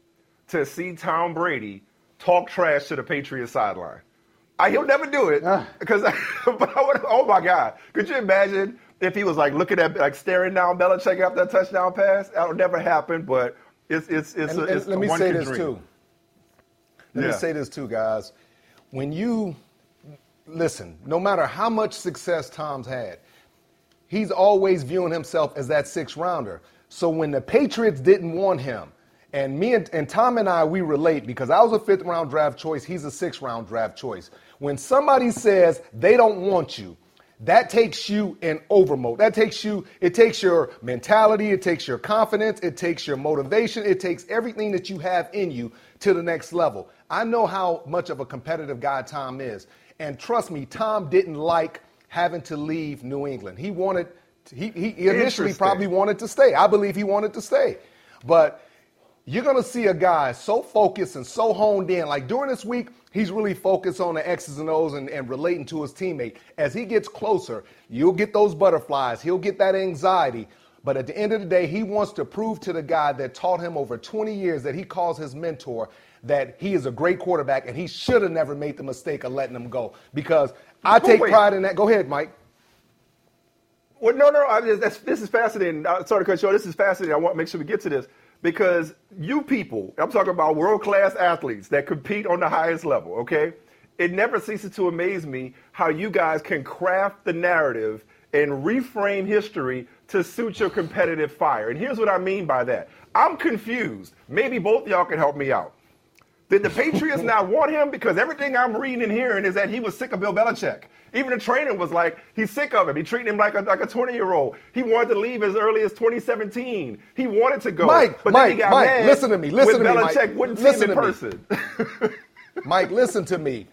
to see Tom Brady talk trash to the Patriots sideline. I, he'll never do it ah. because, but I would, oh my God, could you imagine if he was like looking at, like staring down Belichick after that touchdown pass? That'll never happen. But it's it's it's. And, a, it's let me say this dream. too. Let yeah. me say this too, guys. When you listen, no matter how much success Tom's had, he's always viewing himself as that six rounder. So when the Patriots didn't want him, and me and, and, Tom and I, we relate because I was a fifth round draft choice. He's a sixth round draft choice. When somebody says they don't want you, that takes you in overmode. That takes you, it takes your mentality, it takes your confidence, it takes your motivation, it takes everything that you have in you to the next level. I know how much of a competitive guy Tom is. And trust me, Tom didn't like having to leave New England. He wanted, he, he initially probably wanted to stay. I believe he wanted to stay. But you're going to see a guy so focused and so honed in. Like during this week, he's really focused on the X's and O's and, and relating to his teammate. As he gets closer, you'll get those butterflies. He'll get that anxiety. But at the end of the day, he wants to prove to the guy that taught him over 20 years that he calls his mentor that he is a great quarterback and he should have never made the mistake of letting him go because I take wait. pride in that. Go ahead, Mike. Well, no, no, I, that's, this is fascinating. Uh, sorry to cut you off. This is fascinating. I want to make sure we get to this because you people, I'm talking about world class athletes that compete on the highest level, okay? It never ceases to amaze me how you guys can craft the narrative and reframe history to suit your competitive fire. And here's what I mean by that I'm confused. Maybe both y'all can help me out. Did the Patriots not want him? Because everything I'm reading and hearing is that he was sick of Bill Belichick. Even the trainer was like, he's sick of him. He treated him like a like a 20 year old. He wanted to leave as early as 2017. He wanted to go, Mike, but Mike, then he got Mike, mad listen to me, listen to me, Belichick Mike. wouldn't Listen see him in to me. person. Mike, listen to me.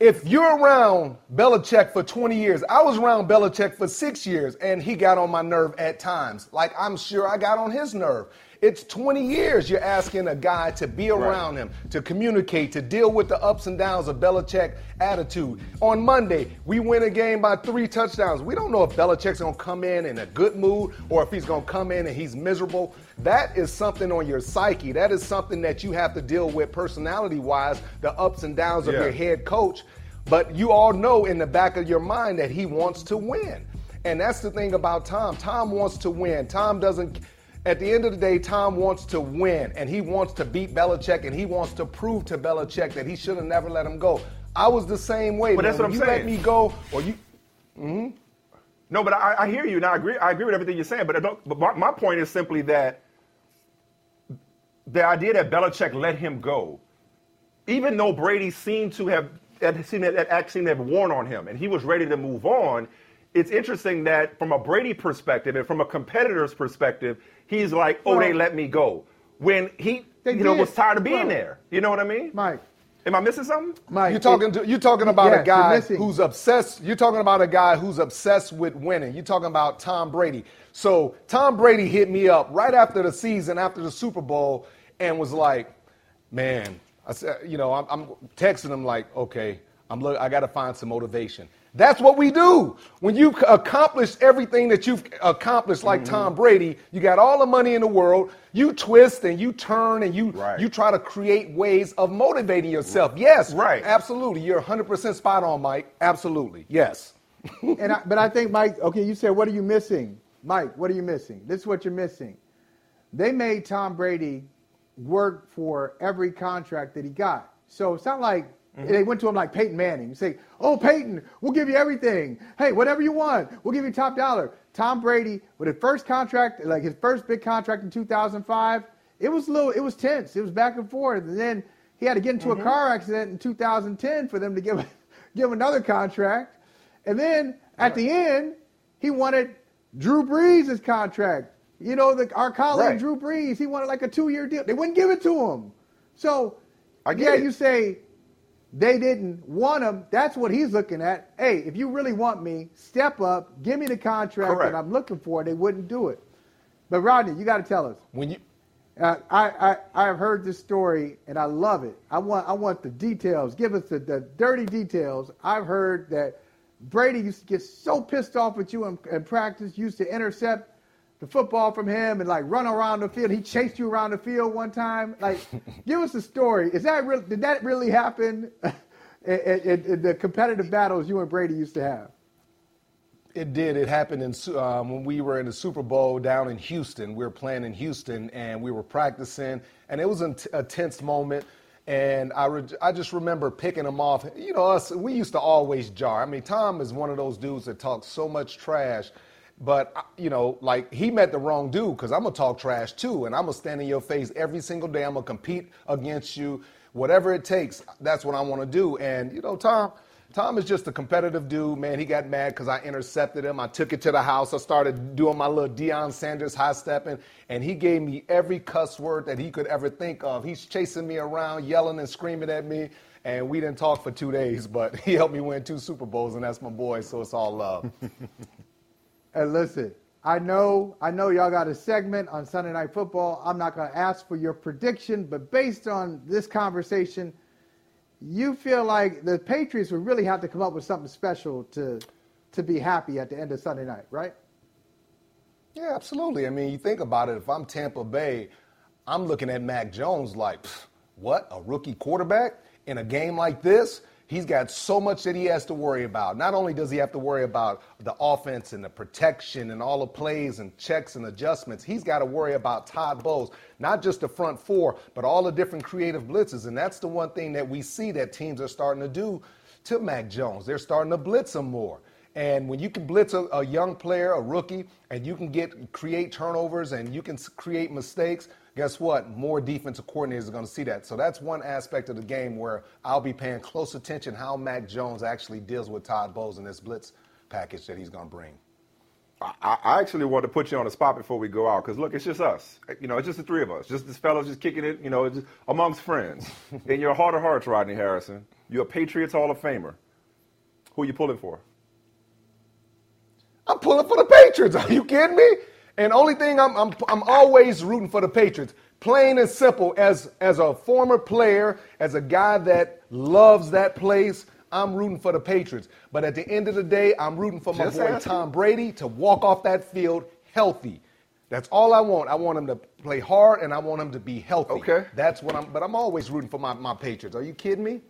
If you're around Belichick for 20 years, I was around Belichick for six years, and he got on my nerve at times. Like I'm sure I got on his nerve. It's 20 years you're asking a guy to be around him, to communicate, to deal with the ups and downs of Belichick attitude. On Monday, we win a game by three touchdowns. We don't know if Belichick's gonna come in in a good mood or if he's gonna come in and he's miserable. That is something on your psyche. That is something that you have to deal with personality wise, the ups and downs of Yeah. your head coach. But you all know in the back of your mind that he wants to win. And that's the thing about Tom. Tom wants to win. Tom doesn't, at the end of the day, Tom wants to win. And he wants to beat Belichick and he wants to prove to Belichick that he should have never let him go. I was the same way. But man. that's what When I'm you saying. let me go, or you. Mm-hmm. No, but I, I hear you, and I agree. I agree with everything you're saying. But I don't. But my, my point is simply that the idea that Belichick let him go, even though Brady seemed to have that seemed that act seemed to have worn on him, and he was ready to move on. It's interesting that from a Brady perspective and from a competitor's perspective, he's like, "Oh, they let me go." When he, They you know, was tired of being Well- there. You know what I mean? Mike, Am I missing something? Mike, You're talking it- to, you're talking about Yes, a guy who's obsessed. You're talking about a guy who's obsessed with winning. You're talking about Tom Brady. So Tom Brady hit me up right after the season, after the Super Bowl, and was like, "Man, I said, you know, I'm, I'm texting him like, okay, I'm look, I got to find some motivation." That's what we do. When you've accomplished everything that you've accomplished, like Mm-hmm. Tom Brady, you got all the money in the world. You twist and you turn and you Right. you try to create ways of motivating yourself. Yes, Right. Absolutely. You're 100% spot on, Mike. Absolutely. Yes. and I, but I think Mike. Okay, you said what are you missing, Mike? What are you missing? This is what you're missing. They made Tom Brady work for every contract that he got. So it's not like they went to him like Peyton Manning. You say, "Oh, Peyton, we'll give you everything. Hey, whatever you want, we'll give you top dollar." Tom Brady, with his first contract, like his first big contract in 2005, it was a little, it was tense. It was back and forth, and then he had to get into a mm-hmm. car accident in 2010 for them to give give him another contract. And then at the end, he wanted Drew Brees' contract. You know, the, our colleague Right. Drew Brees, he wanted like a two-year deal. They wouldn't give it to him. So, yeah, it. you say they didn't want him. That's what he's looking at. Hey, if you really want me, step up, give me the contract Correct. that I'm looking for. They wouldn't do it. But Rodney, you got to tell us. When you Uh, I, I I have heard this story and I love it. I want I want the details. Give us the, the dirty details. I've heard that Brady used to get so pissed off with you in, in practice, used to intercept the football from him and like run around the field. He chased you around the field one time. Like, give us a story. Is that real? Did that really happen? in, in- in the competitive battles you and Brady used to have. It did. It happened in um, when we were in the Super Bowl down in Houston. We were playing in Houston and we were practicing, and it was a, t- a tense moment. And I, re- I just remember picking him off. You know, us we used to always jar. I mean, Tom is one of those dudes that talks so much trash, but you know, like he met the wrong dude because I'm gonna talk trash too, and I'm gonna stand in your face every single day. I'm gonna compete against you, whatever it takes. That's what I want to do. And you know, Tom. Tom is just a competitive dude, man. He got mad because I intercepted him. I took it to the house. I started doing my little Deion Sanders high stepping, and he gave me every cuss word that he could ever think of. He's chasing me around, yelling and screaming at me, and we didn't talk for two days, but he helped me win two Super Bowls, and that's my boy, so it's all love. And listen, I know, I know y'all got a segment on Sunday Night Football. I'm not going to ask for your prediction, but based on this conversation, you feel like the Patriots would really have to come up with something special to to be happy at the end of Sunday night, right? Yeah, absolutely. I mean, you think about it. If I'm Tampa Bay, I'm looking at Mac Jones like, What? A rookie quarterback in a game like this? He's got so much that he has to worry about. Not only does he have to worry about the offense and the protection and all the plays and checks and adjustments, he's got to worry about Todd Bowles, not just the front four, but all the different creative blitzes. And that's the one thing that we see that teams are starting to do to Mac Jones. They're starting to blitz him more. And when you can blitz a, a, young player, a rookie, and you can get create turnovers and you can create mistakes, guess what? More defensive coordinators are going to see that. So that's one aspect of the game where I'll be paying close attention how Mac Jones actually deals with Todd Bowles in this blitz package that he's going to bring. I, I actually want to put you on the spot before we go out because look, it's just us. You know, it's just the three of us. Just this fellow just kicking it. You know, just amongst friends. In your heart of hearts, Rodney Harrison, you're a Patriots Hall of Famer. Who are you pulling for? I'm pulling for the Patriots. Are you kidding me? And only thing I'm, I'm, I'm always rooting for the Patriots. Plain and simple, as, as a former player, as a guy that loves that place, I'm rooting for the Patriots. But at the end of the day, I'm rooting for my Just boy asking. Tom Brady to walk off that field healthy. That's all I want. I want him to play hard and I want him to be healthy. Okay. That's what I'm but I'm always rooting for my, my Patriots. Are you kidding me?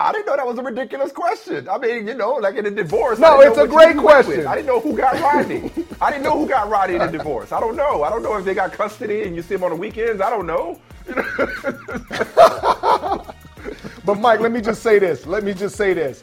I didn't know that was a ridiculous question. I mean, you know, like in a divorce. No, it's a great question. I didn't know who got Rodney. I didn't know who got Rodney in a divorce. I don't know. I don't know if they got custody and you see them on the weekends. I don't know. but Mike, let me just say this. Let me just say this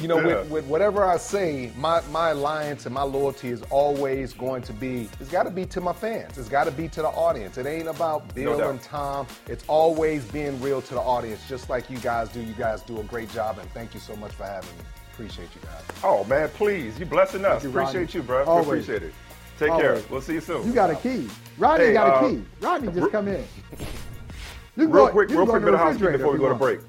you know, yeah. with, with, whatever I say, my, my alliance and my loyalty is always going to be, it's got to be to my fans. It's got to be to the audience. It ain't about Bill no and Tom. It's always being real to the audience, just like you guys do. You guys do a great job, and thank you so much for having me. Appreciate you guys. Oh, man, please. You blessing us. You, Appreciate you, bro. Always. Appreciate it. Take always. care. We'll see you soon. You got a key. Rodney hey, got uh, a key. Rodney just come in. real go, quick, real quick bit of housekeeping before we go to break.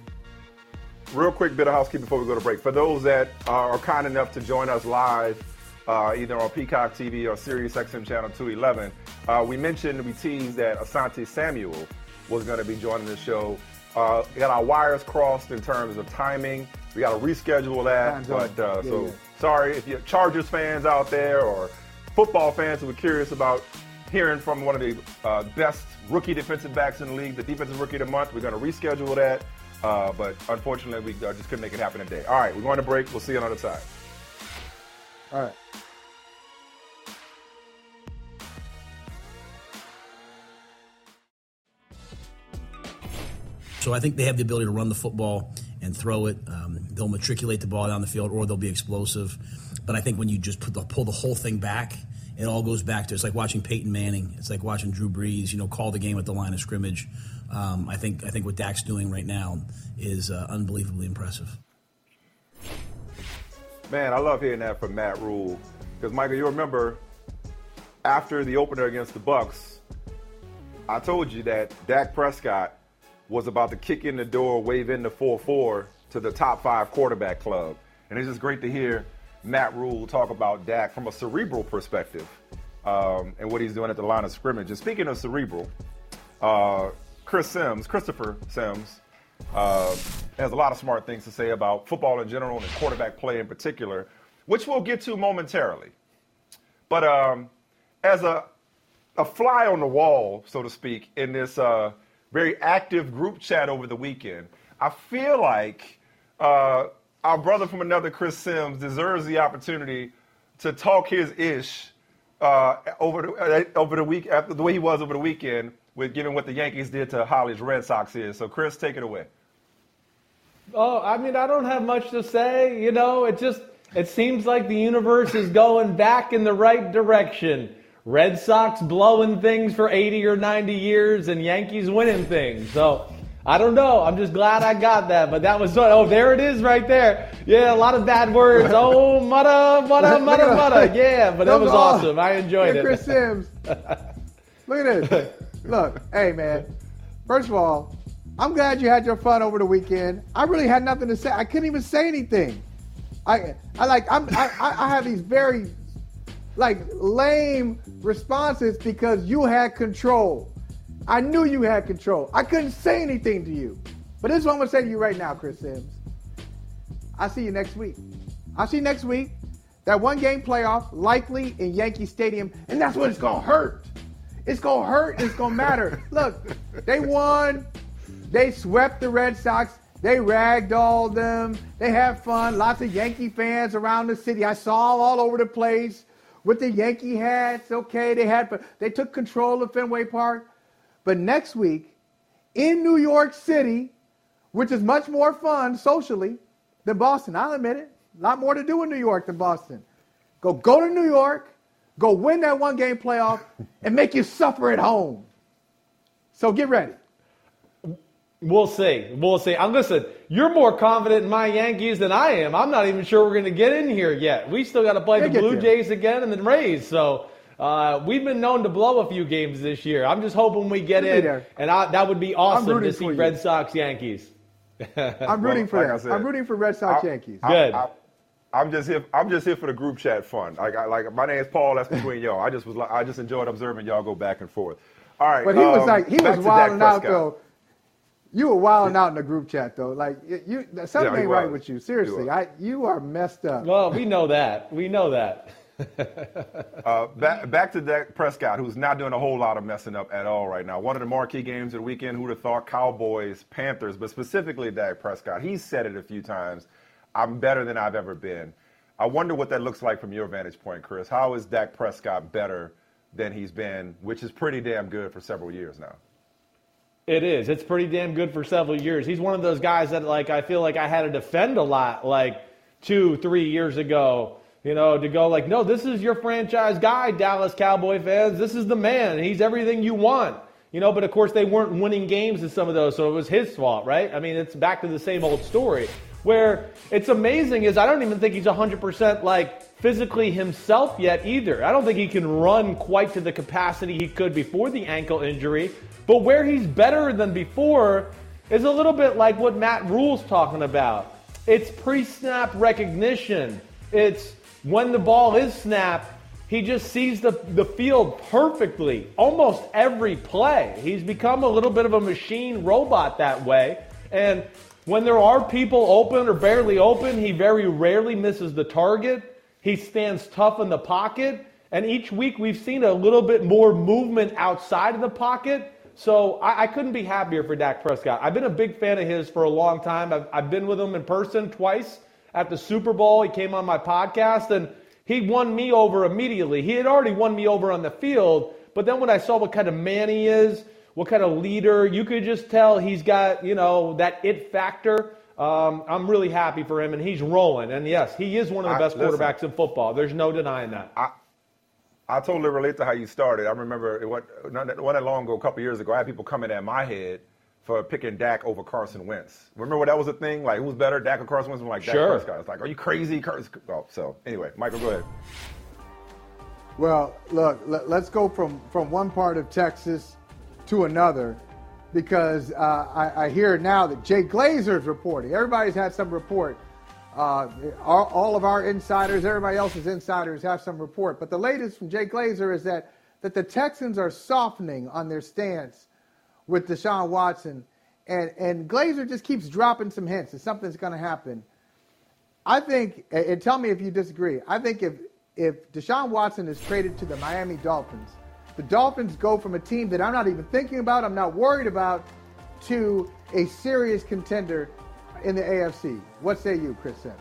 Real quick bit of housekeeping before we go to break. For those that are kind enough to join us live, uh, either on Peacock TV or Sirius XM Channel 211, uh, we mentioned, we teased that Asante Samuel was going to be joining the show. Uh, we got our wires crossed in terms of timing. We got to reschedule that. But uh, yeah, so yeah. sorry if you're Chargers fans out there or football fans who are curious about hearing from one of the uh, best rookie defensive backs in the league, the defensive rookie of the month. We're going to reschedule that. Uh, but unfortunately, we uh, just couldn't make it happen today. All right, we're going to break. We'll see you on the other side. All right. So I think they have the ability to run the football and throw it. Um, they'll matriculate the ball down the field, or they'll be explosive. But I think when you just the, pull the whole thing back, it all goes back to it's like watching Peyton Manning. It's like watching Drew Brees. You know, call the game at the line of scrimmage. Um, I think I think what Dak's doing right now is uh, unbelievably impressive. Man, I love hearing that from Matt Rhule because Michael, you remember after the opener against the Bucs, I told you that Dak Prescott was about to kick in the door, wave in the 4-4 to the top five quarterback club, and it's just great to hear Matt Rhule talk about Dak from a cerebral perspective um, and what he's doing at the line of scrimmage. And speaking of cerebral, uh, Chris Sims, Christopher Sims, uh, has a lot of smart things to say about football in general and quarterback play in particular, which we'll get to momentarily. But um, as a a fly on the wall, so to speak, in this uh, very active group chat over the weekend, I feel like uh, our brother from another, Chris Sims, deserves the opportunity to talk his ish uh, over the, uh, over the week after the way he was over the weekend with given what the Yankees did to Holley's Red Sox is. So, Chris, take it away. Oh, I mean, I don't have much to say. You know, it just it seems like the universe is going back in the right direction. Red Sox blowing things for 80 or 90 years, and Yankees winning things. So. I don't know. I'm just glad I got that. But that was oh, there it is right there. Yeah, a lot of bad words. Oh, mutta, mutta, mutta, mutta. Yeah, but that was awesome. I enjoyed it. Chris Sims. Look at this. Look, hey man. First of all, I'm glad you had your fun over the weekend. I really had nothing to say. I couldn't even say anything. I I like I'm I, I have these very like lame responses because you had control. I knew you had control. I couldn't say anything to you. But this is what I'm gonna say to you right now, Chris Sims. I'll see you next week. I'll see you next week. That one game playoff, likely in Yankee Stadium, and that's what it's gonna hurt. It's gonna hurt. It's gonna matter. Look, they won They swept the Red Sox. They ragdolled them. They had fun. Lots of Yankee fans around the city. I saw all over the place with the Yankee hats. Okay, they had they took control of Fenway Park. But next week in New York City, which is much more fun socially than Boston, I'll admit it. A lot more to do in New York than Boston. Go go to New York, go win that one game playoff, and make you suffer at home. So get ready. We'll see. We'll see. I'm listen. You're more confident in my Yankees than I am. I'm not even sure we're going to get in here yet. We still got to play They the Blue there. Jays again and the Rays. So uh, we've been known to blow a few games this year. I'm just hoping we get We'll in, there. and I, that would be awesome to see. Red Sox Yankees. I'm rooting Well, for like I that. said, I'm rooting for Red Sox I- Yankees. I- Good. I, am just here. I'm just here for the group chat fun. Like, I, like my name's Paul. That's between y'all. I just was. I just enjoyed observing y'all go back and forth. All right. But he was um, like, he was wilding out though. You were wilding out in the group chat though. Like you, you something Yeah, he ain't right with you. Seriously, was. I, you are messed up. Well, we know that. We know that. Uh, back, back to Dak Prescott, who's not doing a whole lot of messing up at all right now. One of the marquee games of the weekend, who'd have thought Cowboys, Panthers, but specifically Dak Prescott. He's said it a few times. I'm better than I've ever been. I wonder what that looks like from your vantage point, Chris. How is Dak Prescott better than he's been, which is pretty damn good for several years now? It is. It's pretty damn good for several years. He's one of those guys that like I feel like I had to defend a lot like two, three years ago. You know, to go like, no, this is your franchise guy, Dallas Cowboy fans. This is the man. He's everything you want. You know, but of course they weren't winning games in some of those, so it was his fault, right? I mean, it's back to the same old story. Where it's amazing is I don't even think he's 100% like physically himself yet either. I don't think he can run quite to the capacity he could before the ankle injury. But where he's better than before is a little bit like what Matt Rhule's talking about. It's pre-snap recognition. It's when the ball is snapped, he just sees the, the field perfectly almost every play. He's become a little bit of a machine robot that way. And when there are people open or barely open, he very rarely misses the target. He stands tough in the pocket. And each week we've seen a little bit more movement outside of the pocket. So I, I couldn't be happier for Dak Prescott. I've been a big fan of his for a long time. I've, I've been with him in person twice at the Super Bowl. He came on my podcast and he won me over immediately. He had already won me over on the field, but then when I saw what kind of man he is, what kind of leader, you could just tell he's got, you know, that it factor. Um, I'm really happy for him, and he's rolling. And yes, he is one of the I- best listen. quarterbacks in football. There's no denying that. I I totally relate to how you started. I remember it wasn't not that- wasn't long ago, a couple years ago, I had people coming at my head for picking Dak over Carson Wentz. Remember that was a thing? Like, who's better, Dak or Carson Wentz? I'm like, Dak Sure. Prescott. It's like, are you crazy? Carson? Oh, so anyway, Michael, go ahead. Well, look, let, us go from, from one part of Texas to another because uh, I, I hear now that Jay Glazer is reporting. Everybody's had some report. Uh, all, all of our insiders, everybody else's insiders have some report. But the latest from Jay Glazer is that, that the Texans are softening on their stance with Deshaun Watson. And, and Glazer just keeps dropping some hints that something's going to happen. I think, and tell me if you disagree. I think if if Deshaun Watson is traded to the Miami Dolphins, the Dolphins go from a team that I'm not even thinking about, I'm not worried about, to a serious contender in the AFC. What say you, Chris Sims?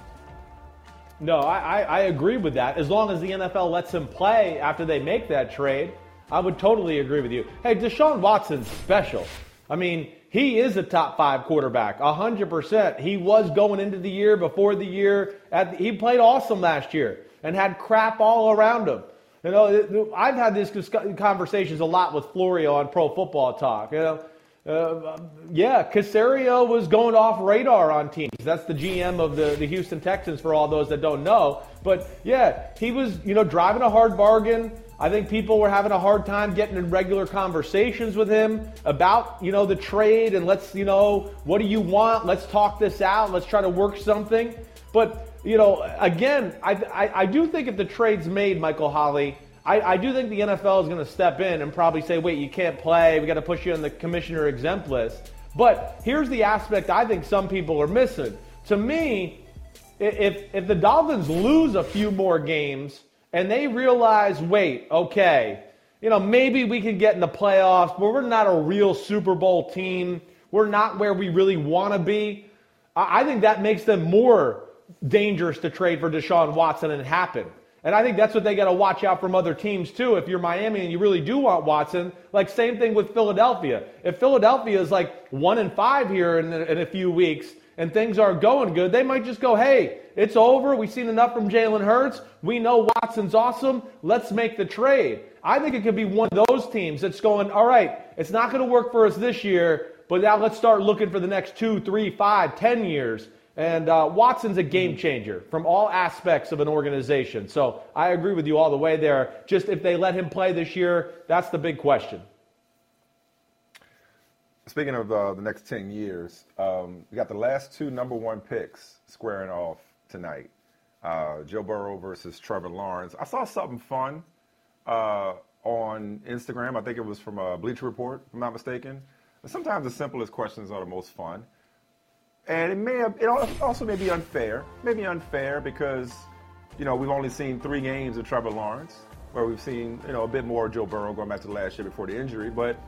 No, I, I, agree with that. As long as the NFL lets him play after they make that trade, I would totally agree with you. Hey, Deshaun Watson's special. I mean, he is a top five quarterback, 100%. He was going into the year, before the year. The, he played awesome last year and had crap all around him. You know, I've had these conversations a lot with Florio on Pro Football Talk. You know, uh, yeah, Caserio was going off radar on teams. That's the GM of the, the Houston Texans for all those that don't know. But yeah, he was, you know, driving a hard bargain. I think people were having a hard time getting in regular conversations with him about, you know, the trade and let's, you know, what do you want? Let's talk this out. Let's try to work something. But, you know, again, I, I, I do think if the trade's made, Michael Holley, I, I do think the NFL is going to step in and probably say, wait, you can't play. We got to push you on the commissioner exempt list. But here's the aspect I think some people are missing. To me, if, if the Dolphins lose a few more games and they realize, wait, okay, you know, maybe we can get in the playoffs, but we're not a real Super Bowl team. we're not where we really want to be. I think that makes them more dangerous to trade for Deshaun Watson and it happened. And I think that's what they got to watch out from other teams too. If you're Miami and you really do want Watson, like same thing with Philadelphia. If Philadelphia is like one and five here in, in a few weeks and things aren't going good, they might just go, "Hey, it's over. We've seen enough from Jalen Hurts. We know Watson's awesome. Let's make the trade." I think it could be one of those teams that's going, "All right, it's not going to work for us this year, but now let's start looking for the next two, three, five, ten years." And uh, Watson's a game changer from all aspects of an organization. So I agree with you all the way there. Just if they let him play this year, that's the big question. Speaking of uh, the next 10 years, um, we got the last two number one picks squaring off tonight uh, Joe Burrow versus Trevor Lawrence. I saw something fun uh, on Instagram. I think it was from a Bleacher Report, if I'm not mistaken. Sometimes the simplest questions are the most fun. And it may have, it also may be unfair. Maybe unfair because, you know, we've only seen three games of Trevor Lawrence, where we've seen, you know, a bit more of Joe Burrow going back to last year before the injury. But,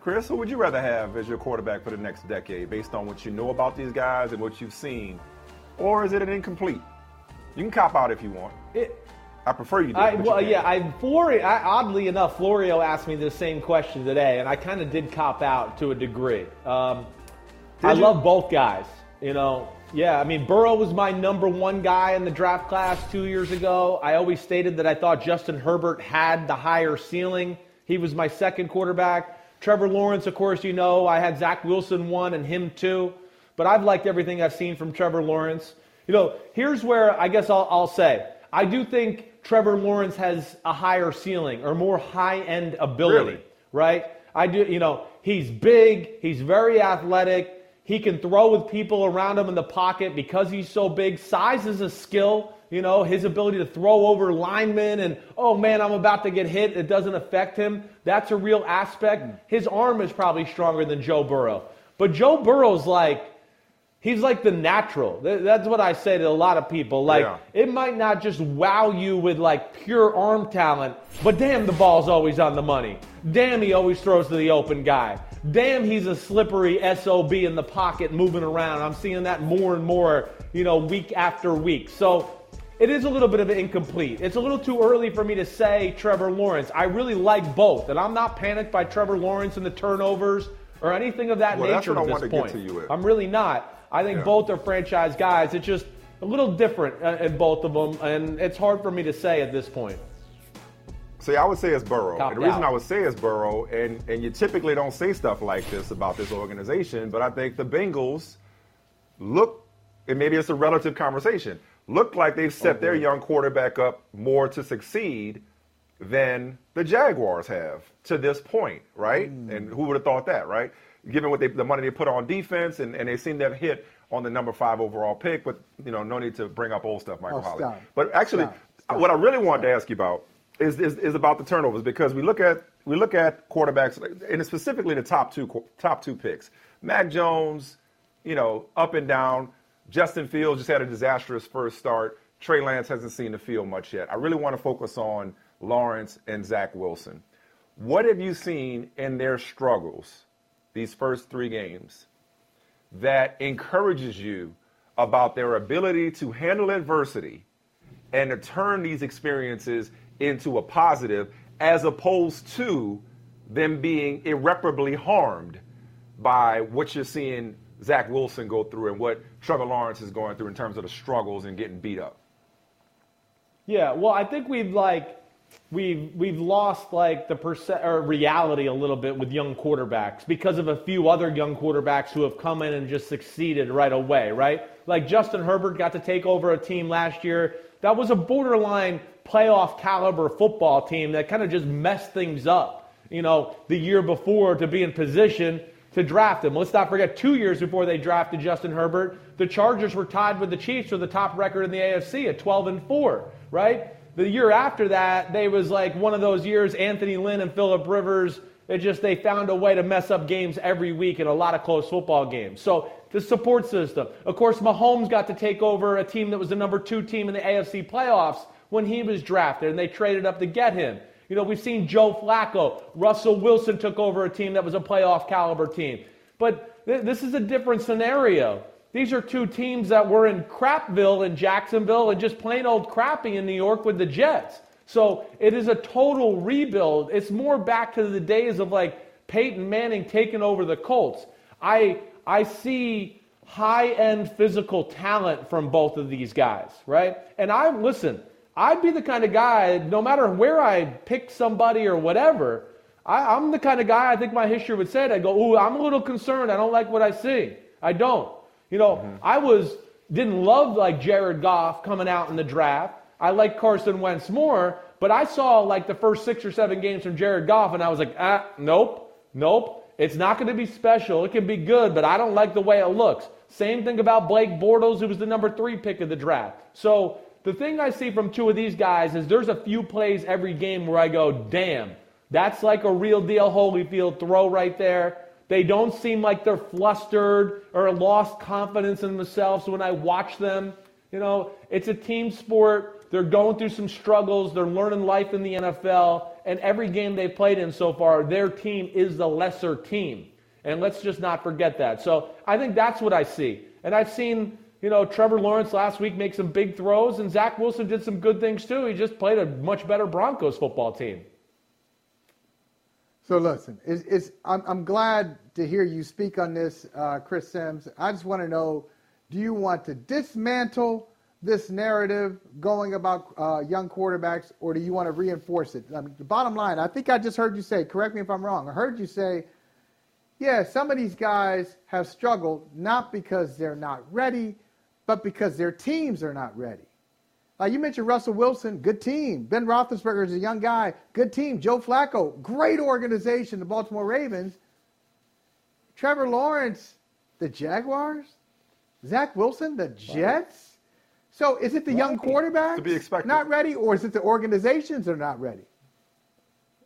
Chris, who would you rather have as your quarterback for the next decade based on what you know about these guys and what you've seen? Or is it an incomplete? You can cop out if you want. It, I prefer you do. I, well, yeah, I, Florio, I, oddly enough, Florio asked me the same question today, and I kind of did cop out to a degree. Um, I you? love both guys. You know, yeah, I mean, Burrow was my number one guy in the draft class two years ago. I always stated that I thought Justin Herbert had the higher ceiling. He was my second quarterback. Trevor Lawrence, of course, you know, I had Zach Wilson one and him two. But I've liked everything I've seen from Trevor Lawrence. You know, here's where I guess I'll, I'll say I do think Trevor Lawrence has a higher ceiling or more high end ability, really? right? I do, you know, he's big, he's very athletic. He can throw with people around him in the pocket because he's so big. Size is a skill. You know, his ability to throw over linemen and, oh man, I'm about to get hit. It doesn't affect him. That's a real aspect. Hmm. His arm is probably stronger than Joe Burrow. But Joe Burrow's like, he's like the natural. That's what I say to a lot of people. Like, yeah. it might not just wow you with like pure arm talent, but damn, the ball's always on the money. Damn, he always throws to the open guy. Damn, he's a slippery SOB in the pocket moving around. I'm seeing that more and more, you know, week after week. So it is a little bit of an incomplete. It's a little too early for me to say Trevor Lawrence. I really like both, and I'm not panicked by Trevor Lawrence and the turnovers or anything of that well, nature at this point. I'm really not. I think yeah. both are franchise guys. It's just a little different uh, in both of them, and it's hard for me to say at this point. See, I would say it's Burrow. and the reason out. I would say it's Burrow, and, and you typically don't say stuff like this about this organization, but I think the Bengals look, and maybe it's a relative conversation, look like they've set their young quarterback up more to succeed than the Jaguars have to this point, right? Mm. And who would have thought that, right? Given what they, the money they put on defense, and, and they seem to have hit on the number five overall pick, but you know, no need to bring up old stuff, Michael oh, Holley. But actually, stop. Stop. what I really wanted to ask you about is, is, is about the turnovers because we look at we look at quarterbacks and specifically the top two top two picks. Mac Jones, you know, up and down. Justin Fields just had a disastrous first start. Trey Lance hasn't seen the field much yet. I really want to focus on Lawrence and Zach Wilson. What have you seen in their struggles these first three games that encourages you about their ability to handle adversity and to turn these experiences into a positive as opposed to them being irreparably harmed by what you're seeing Zach Wilson go through and what Trevor Lawrence is going through in terms of the struggles and getting beat up. Yeah, well, I think we've like we've we've lost like the percent or reality a little bit with young quarterbacks because of a few other young quarterbacks who have come in and just succeeded right away, right? Like Justin Herbert got to take over a team last year that was a borderline playoff caliber football team that kind of just messed things up, you know, the year before to be in position to draft him. Let's not forget, two years before they drafted Justin Herbert, the Chargers were tied with the Chiefs for the top record in the AFC at 12 and 4, right? The year after that, they was like one of those years, Anthony Lynn and Philip Rivers, it just they found a way to mess up games every week in a lot of close football games. So the support system. Of course, Mahomes got to take over a team that was the number two team in the AFC playoffs when he was drafted, and they traded up to get him. You know, we've seen Joe Flacco. Russell Wilson took over a team that was a playoff caliber team. But th- this is a different scenario. These are two teams that were in crapville in Jacksonville and just plain old crappy in New York with the Jets. So it is a total rebuild. It's more back to the days of like Peyton Manning taking over the Colts. I I see high end physical talent from both of these guys, right? And I listen, I'd be the kind of guy, no matter where I pick somebody or whatever, I, am the kind of guy I think my history would say it. I go, ooh, I'm a little concerned. I don't like what I see. I don't. You know, mm-hmm. I was didn't love like Jared Goff coming out in the draft. I like Carson Wentz more, but I saw like the first six or seven games from Jared Goff, and I was like, ah, nope, nope. It's not going to be special. It can be good, but I don't like the way it looks. Same thing about Blake Bortles, who was the number three pick of the draft. So the thing I see from two of these guys is there's a few plays every game where I go, damn, that's like a real deal Holyfield throw right there. They don't seem like they're flustered or lost confidence in themselves when I watch them. You know, it's a team sport. They're going through some struggles. They're learning life in the NFL. And every game they've played in so far, their team is the lesser team. And let's just not forget that. So I think that's what I see. And I've seen you know, Trevor Lawrence last week make some big throws, and Zach Wilson did some good things too. He just played a much better Broncos football team. So listen, it's, it's, I'm, I'm, glad to hear you speak on this, uh, Chris Simms. I just want to know, do you want to dismantle this narrative going about uh, young quarterbacks, or do you want to reinforce it? I mean, the bottom line, I think I just heard you say, correct me if I'm wrong, I heard you say, yeah, some of these guys have struggled not because they're not ready, but because their teams are not ready. Uh, you mentioned Russell Wilson, good team. Ben Roethlisberger is a young guy, good team. Joe Flacco, great organization, the Baltimore Ravens. Trevor Lawrence, the Jaguars. Zach Wilson, the Jets. So is it the young quarterback to be expected. not ready, or is it the organizations that are not ready?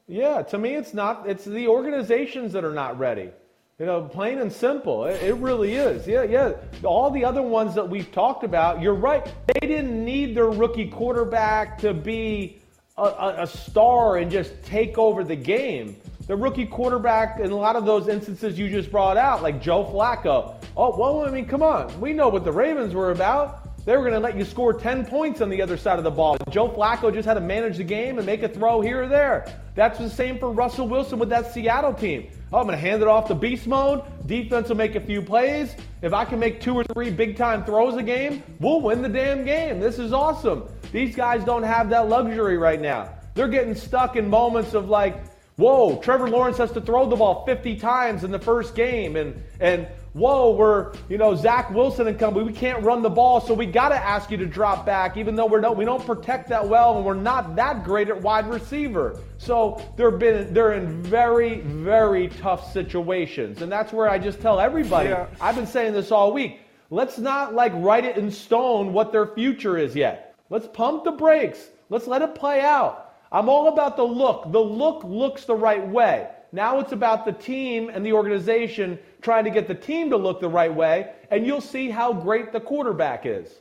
Yeah, to me, it's not. It's the organizations that are not ready. You know, plain and simple. It, it, really is. Yeah, yeah. All the other ones that we've talked about, you're right. They didn't need their rookie quarterback to be a, a, a star and just take over the game. The rookie quarterback, in a lot of those instances you just brought out, like Joe Flacco. Oh, well, I mean, come on. We know what the Ravens were about. They were going to let you score 10 points on the other side of the ball. Joe Flacco just had to manage the game and make a throw here or there. That's the same for Russell Wilson with that Seattle team. Oh, I'm going to hand it off to beast mode. Defense will make a few plays. If I can make two or three big time throws a game, we'll win the damn game. This is awesome. These guys don't have that luxury right now. They're getting stuck in moments of like, whoa, Trevor Lawrence has to throw the ball 50 times in the first game. And, and whoa, we're, you know, Zach Wilson and company, we can't run the ball, so we got to ask you to drop back, even though we're no, we don't protect that well and we're not that great at wide receiver. So they're been they're in very very tough situations, and that's where I just tell everybody. Yeah. I've been saying this all week. Let's not like write it in stone what their future is yet. Let's pump the brakes. Let's let it play out. I'm all about the look. The look looks the right way. Now it's about the team and the organization trying to get the team to look the right way, and you'll see how great the quarterback is.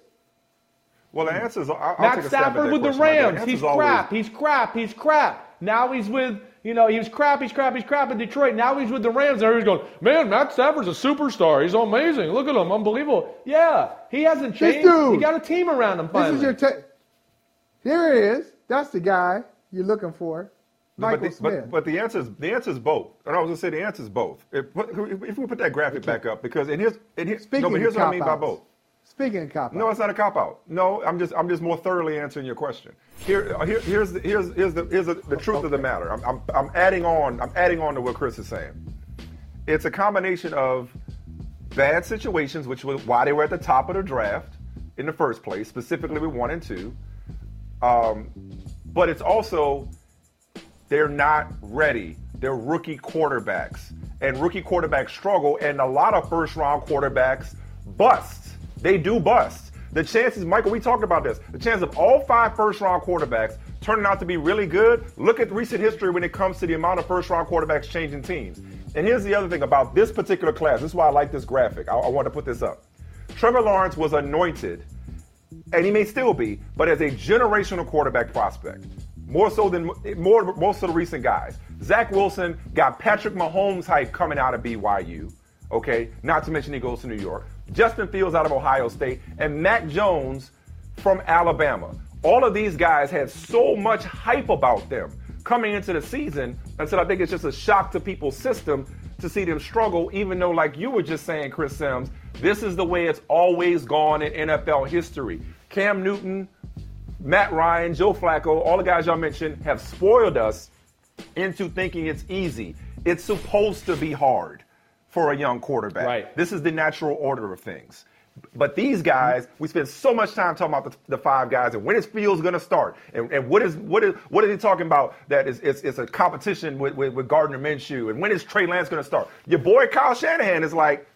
Well, the answer is I'll, Matt Stafford with the Rams. He's crap. He's crap. He's crap. Now he's with, you know, he was crap. He's crap. He's crap in Detroit. Now he's with the Rams. And everybody's going, man, Matt Stafford's a superstar. He's amazing. Look at him. Unbelievable. Yeah, he hasn't changed. Dude, he got a team around him finally. This is your te- Here it is. That's the guy you're looking for. Michael but, the, Smith. But, but the answer is the answer is both. And I was gonna say the answer is both. If, if we put that graphic back up, because and here's and here's no, but here's what I mean by both. Speaking of cop out. No, it's not a cop out. No, I'm just I'm just more thoroughly answering your question. Here, uh, here here's the, here's here's the here's the, the truth okay. of the matter. I'm, I'm I'm adding on I'm adding on to what Chris is saying. It's a combination of bad situations, which was why they were at the top of the draft in the first place, specifically with one and two. Um, but it's also they're not ready. They're rookie quarterbacks, and rookie quarterbacks struggle, and a lot of first round quarterbacks bust. They do bust. The chances, Michael, we talked about this. The chance of all five first round quarterbacks turning out to be really good. Look at recent history when it comes to the amount of first round quarterbacks changing teams. And here's the other thing about this particular class. This is why I like this graphic. I, I want to put this up. Trevor Lawrence was anointed, and he may still be, but as a generational quarterback prospect more so than more most of the recent guys. Zach Wilson got Patrick Mahomes hype coming out of BYU. Okay, not to mention he goes to New York. Justin Fields out of Ohio State, and Mac Jones from Alabama. All of these guys had so much hype about them coming into the season. And so I think it's just a shock to people's system to see them struggle, even though, like you were just saying, Chris Simms, this is the way it's always gone in NFL history. Cam Newton, Matt Ryan, Joe Flacco, all the guys y'all mentioned have spoiled us into thinking it's easy. It's supposed to be hard for a young quarterback. Right. This is the natural order of things. But these guys, we spend so much time talking about the, the five guys and when is Fields going to start and, and what is what is what is he talking about that is it's, it's a competition with, with, with Gardner Minshew and when is Trey Lance going to start? Your boy Kyle Shanahan is like,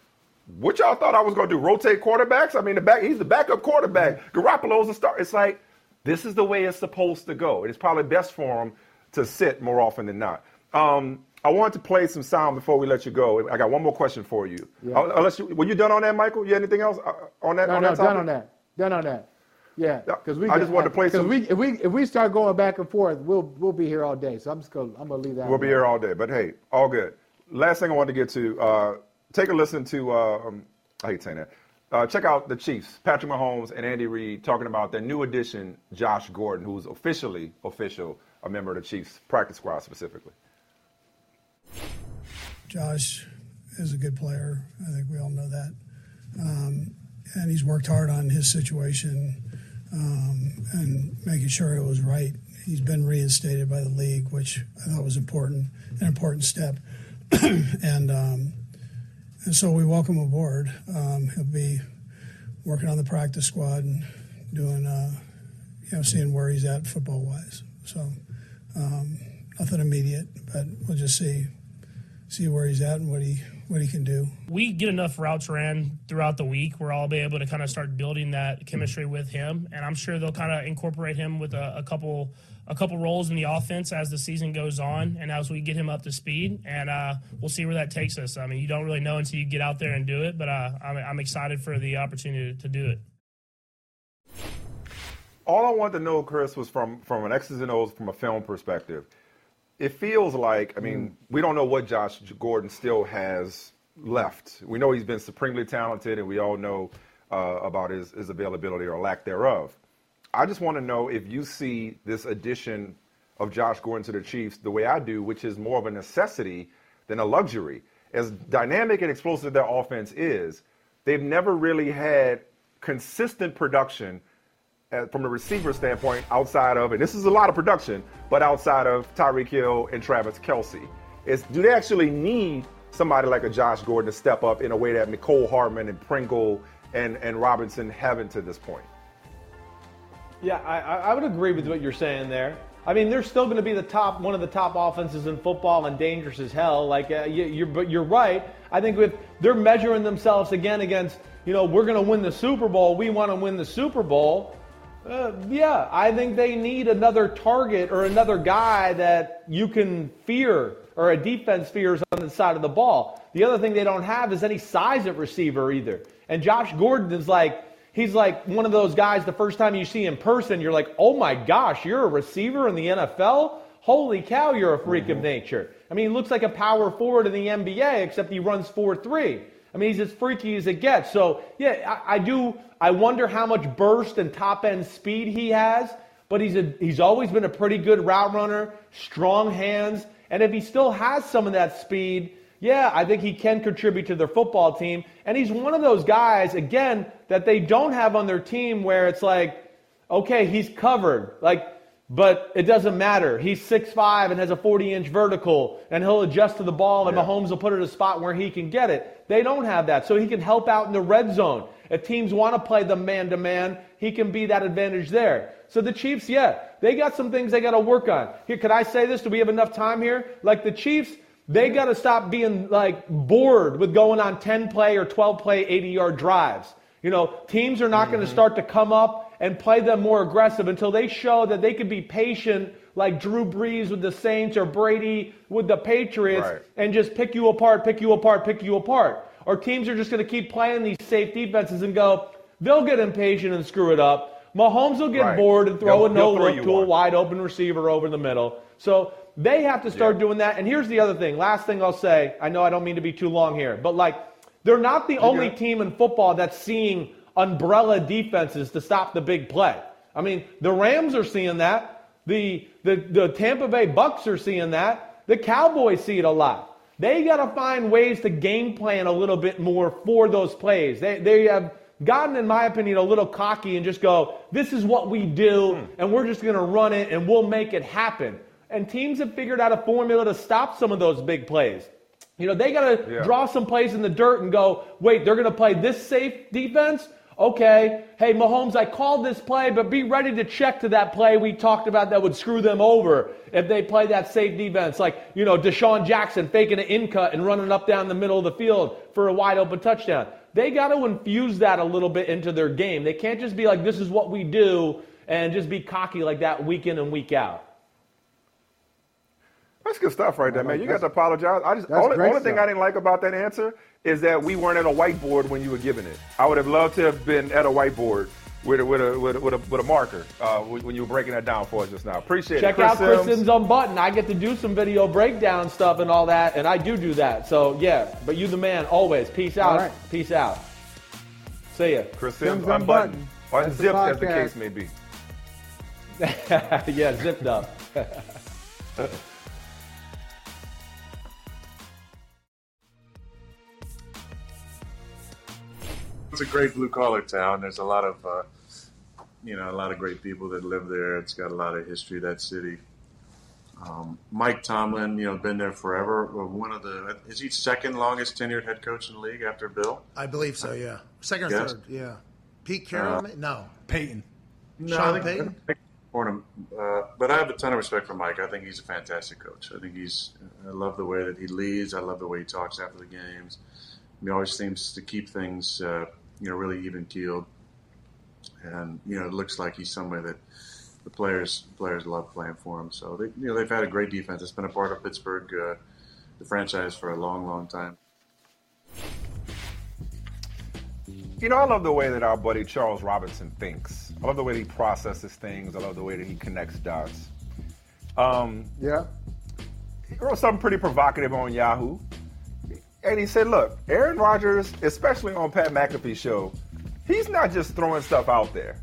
what y'all thought I was going to do? Rotate quarterbacks? I mean, the back he's the backup quarterback. Garoppolo's the start. It's like this is the way it's supposed to go. It's probably best for him to sit more often than not. Um, I want to play some sound before we let you go. I got one more question for you. Yeah. Uh, Unless you, were you done on that, Michael? You had anything else uh, on that? No, on no, that topic? done on that. Done on that. Yeah, because we. I just wanted to play some- we, if we if we start going back and forth, we'll we'll be here all day. So I'm just gonna I'm gonna leave that. We'll be here all day. But hey, all good. Last thing I wanted to get to, uh, take a listen to, uh, um, I hate saying that. Uh, check out the Chiefs, Patrick Mahomes and Andy Reid talking about their new addition, Josh Gordon, who's officially official, a member of the Chiefs practice squad specifically. Josh is a good player. I think we all know that. Um, and he's worked hard on his situation um, and making sure it was right. He's been reinstated by the league, which I thought was important, an important step. and um, and so we welcome aboard. Um, he'll be working on the practice squad and doing, uh, you know, seeing where he's at football wise. So um, nothing immediate, but we'll just see see where he's at and what he what he can do. we get enough routes ran throughout the week where I'll be able to kind of start building that chemistry with him, and I'm sure they'll kind of incorporate him with a, a couple a couple roles in the offense as the season goes on and as we get him up to speed, and uh, we'll see where that takes us. I mean, you don't really know until you get out there and do it, but uh, I'm, I'm excited for the opportunity to do it. All I wanted to know, Chris, was from from an X's and O's from a film perspective. It feels like, I mean, we don't know what Josh Gordon still has left. We know he's been supremely talented, and we all know uh, about his, his availability or lack thereof. I just want to know if you see this addition of Josh Gordon to the Chiefs the way I do, which is more of a necessity than a luxury. As dynamic and explosive their offense is, they've never really had consistent production uh, from a receiver standpoint outside of, and this is a lot of production, but outside of Tyreek Hill and Travis Kelce. Is do they actually need somebody like a Josh Gordon to step up in a way that Mecole Hardman and Pringle and, and Robinson haven't to this point? Yeah, I, I would agree with what you're saying there. I mean, they're still going to be the top, one of the top offenses in football and dangerous as hell. Like, uh, you, you're, but you're right. I think if they're measuring themselves again against, you know, we're going to win the Super Bowl, we want to win the Super Bowl. Uh, yeah, I think they need another target or another guy that you can fear or a defense fears on the side of the ball. The other thing they don't have is any size at receiver either. And Josh Gordon is like, he's like one of those guys the first time you see him in person, you're like, oh my gosh, you're a receiver in the NFL? Holy cow, you're a freak of mm-hmm. nature. I mean, he looks like a power forward in the NBA, except he runs 4 3. I mean, he's as freaky as it gets. So, yeah, I, I do. I wonder how much burst and top end speed he has, but he's, a, he's always been a pretty good route runner, strong hands. And if he still has some of that speed, yeah, I think he can contribute to their football team. And he's one of those guys, again, that they don't have on their team where it's like, okay, he's covered. Like, but it doesn't matter. He's 6'5 and has a 40 inch vertical, and he'll adjust to the ball, and Mahomes will put it in a spot where he can get it. They don't have that. So he can help out in the red zone. If teams want to play the man to man, he can be that advantage there. So the Chiefs, yeah, they got some things they got to work on. Here, could I say this? Do we have enough time here? Like the Chiefs, they got to stop being like bored with going on 10 play or 12 play 80 yard drives. You know, teams are not going to start to come up and play them more aggressive until they show that they can be patient like Drew Brees with the Saints or Brady with the Patriots Right. and just pick you apart, pick you apart, pick you apart. Or teams are just going to keep playing these safe defenses and go, they'll get impatient and screw it up. Mahomes will get Right. bored and throw They'll- a no look to a wide open receiver over the middle. So they have to start Yeah. doing that. And here's the other thing. Last thing I'll say. I know I don't mean to be too long here, but like They're not the only team in football that's seeing umbrella defenses to stop the big play. I mean, the Rams are seeing that. The, the, the Tampa Bay Bucs are seeing that. The Cowboys see it a lot. They got to find ways to game plan a little bit more for those plays. They, they have gotten, in my opinion, a little cocky and just go, this is what we do, and we're just going to run it and we'll make it happen. And teams have figured out a formula to stop some of those big plays. You know, they got to Yeah. draw some plays in the dirt and go, wait, they're going to play this safe defense? Okay, hey, Mahomes, I called this play, but be ready to check to that play we talked about that would screw them over if they play that safe defense. Like, you know, DeSean Jackson faking an in cut and running up down the middle of the field for a wide open touchdown. They got to infuse that a little bit into their game. They can't just be like, this is what we do, and just be cocky like that week in and week out. That's good stuff right there, man. You got to apologize. I just that's only, only thing. I didn't like about that answer is that we weren't at a whiteboard when you were giving it. I would have loved to have been at a whiteboard with a, with a, with a, with a, with a marker uh, when you were breaking that down for us just now. Appreciate Check it. Check out Chris Simms. Sims on Button. I get to do some video breakdown stuff and all that, and I do do that. So yeah, but you the man always. Peace out. All right. Peace out. See ya. Chris Simms, Simms on unbuttoned. Button. That's the as the case may be. yeah, zipped up. It's a great blue collar town. There's a lot of, uh, you know, a lot of great people that live there. It's got a lot of history. That city. Um, Mike Tomlin, you know, been there forever. One of the is he second longest tenured head coach in the league after Bill? I believe so. Yeah, second or Yes. third. Yeah, Pete Carroll. Uh, no, Peyton. No, Sean I think, Payton? I Fordham, uh, but I have a ton of respect for Mike. I think he's a fantastic coach. I think he's. I love the way that he leads. I love the way he talks after the games. He always seems to keep things, uh, you know, really even keeled. And you know, it looks like he's somebody that the players players love playing for him. So they, you know, they've had a great defense. It's been a part of Pittsburgh, uh, the franchise, for a long, long time. You know, I love the way that our buddy Charles Robinson thinks. I love the way that he processes things. I love the way that he connects dots. Um, Yeah. he wrote something pretty provocative on Yahoo. And he said, look, Aaron Rodgers, especially on Pat McAfee's show, he's not just throwing stuff out there.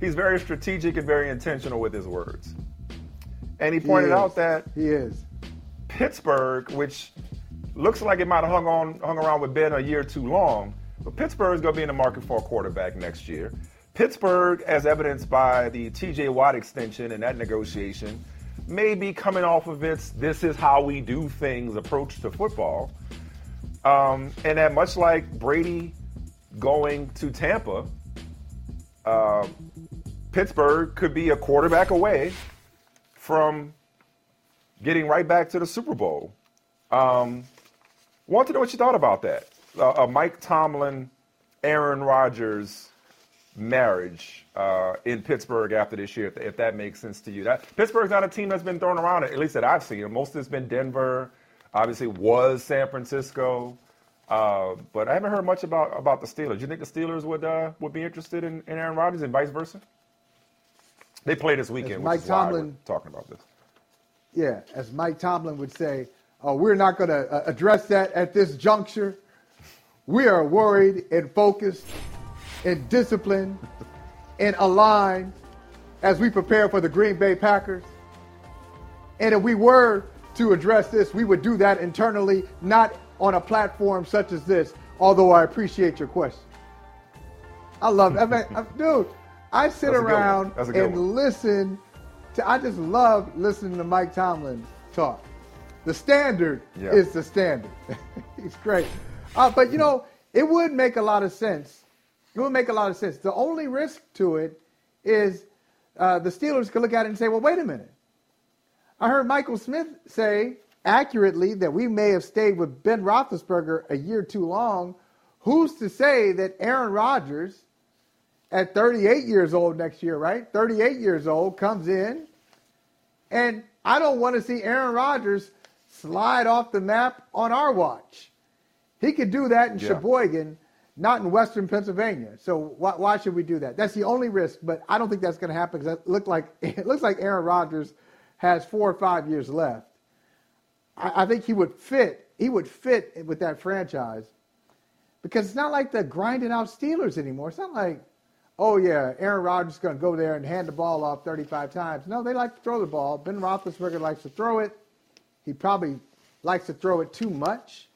He's very strategic and very intentional with his words. And he pointed is. out that He is. Pittsburgh, which looks like it might have hung on hung around with Ben a year too long, but Pittsburgh's going to be in the market for a quarterback next year. Pittsburgh, as evidenced by the T.J. Watt extension and that negotiation, may be coming off of its "this is how we do things" approach to football, um, and that much like Brady going to Tampa, uh, Pittsburgh could be a quarterback away from getting right back to the Super Bowl. Um, want to know what you thought about that? Uh, Mike Tomlin, Aaron Rodgers marriage uh, in Pittsburgh after this year, if, if that makes sense to you. That Pittsburgh's not a team that's been thrown around, at least that I've seen. Most it's been Denver, obviously was San Francisco. Uh, but I haven't heard much about, about the Steelers. Do you think the Steelers would uh, would be interested in, in Aaron Rodgers and vice versa? They play this weekend, which Mike is why we're Tomlin- talking about this. Yeah, as Mike Tomlin would say, uh, we're not going to uh, address that at this juncture. We are worried and focused and disciplined and aligned as we prepare for the Green Bay Packers. And if we were to address this, we would do that internally, not on a platform such as this, although I appreciate your question. I love. I mean, I- dude, I sit That's a good one. around That's a good and one. listen to, I just love listening to Mike Tomlin talk. The standard is the standard. He's great. Uh, but, you know, it would make a lot of sense. It would make a lot of sense. The only risk to it is uh, the Steelers could look at it and say, well, wait a minute. I heard Michael Smith say accurately that we may have stayed with Ben Roethlisberger a year too long. Who's to say that Aaron Rodgers, at 38 years old next year, right? 38 years old, comes in, and I don't want to see Aaron Rodgers slide off the map on our watch. He could do that in Yeah. Sheboygan, not in Western Pennsylvania. So why, why should we do that? That's the only risk, but I don't think that's going to happen because it like it looks like Aaron Rodgers has four or five years left. I, I think he would fit. He would fit with that franchise. because it's not like the grinding out Steelers anymore. It's not like, oh yeah, Aaron Rodgers is going to go there and hand the ball off 35 times. No, they like to throw the ball. Ben Roethlisberger likes to throw it. He probably likes to throw it too much,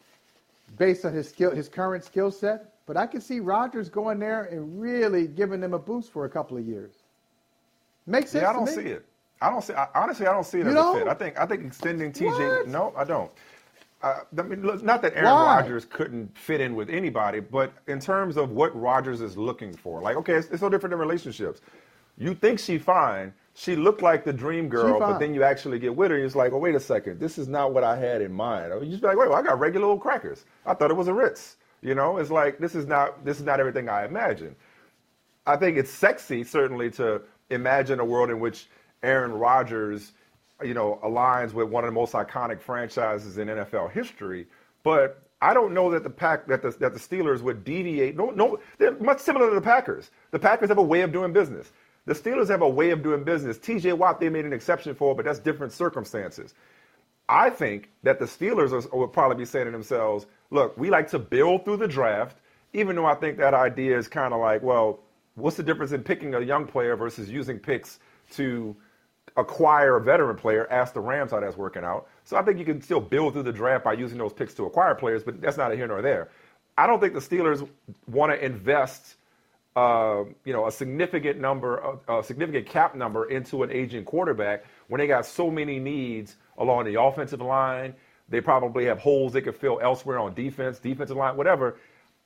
based on his skill, his current skill set. But I can see Rodgers going there and really giving them a boost for a couple of years. Makes sense. Yeah, I don't see it. I don't see. I, honestly, I don't see it You as don't? a fit. I think. I think extending TJ. What? No, I don't. Uh, I mean, look, not that Aaron? Rodgers couldn't fit in with anybody, but in terms of what Rodgers is looking for, like, okay, it's, it's no different in relationships. You think she fine. She looked like the dream girl, but then you actually get with her, and it's like, oh, wait a second, this is not what I had in mind. I mean, you just be like, wait, well, I got regular old crackers. I thought it was a Ritz. You know, it's like this is not this is not everything I imagined. I think it's sexy, certainly, to imagine a world in which Aaron Rodgers, you know, aligns with one of the most iconic franchises in NFL history. But I don't know that the pack that the, that the Steelers would deviate. No, no, they're much similar to the Packers. The Packers have a way of doing business. The Steelers have a way of doing business. T.J. Watt they made an exception for, but that's different circumstances. I think that the Steelers are, will probably be saying to themselves, look, we like to build through the draft, even though I think that idea is kind of like, well, what's the difference in picking a young player versus using picks to acquire a veteran player? Ask the Rams how that's working out. So I think you can still build through the draft by using those picks to acquire players, but that's not a here nor there. I don't think the Steelers want to invest uh, you know, a significant number, a significant cap number into an aging quarterback when they got so many needs along the offensive line. They probably have holes they could fill elsewhere on defense, defensive line, whatever.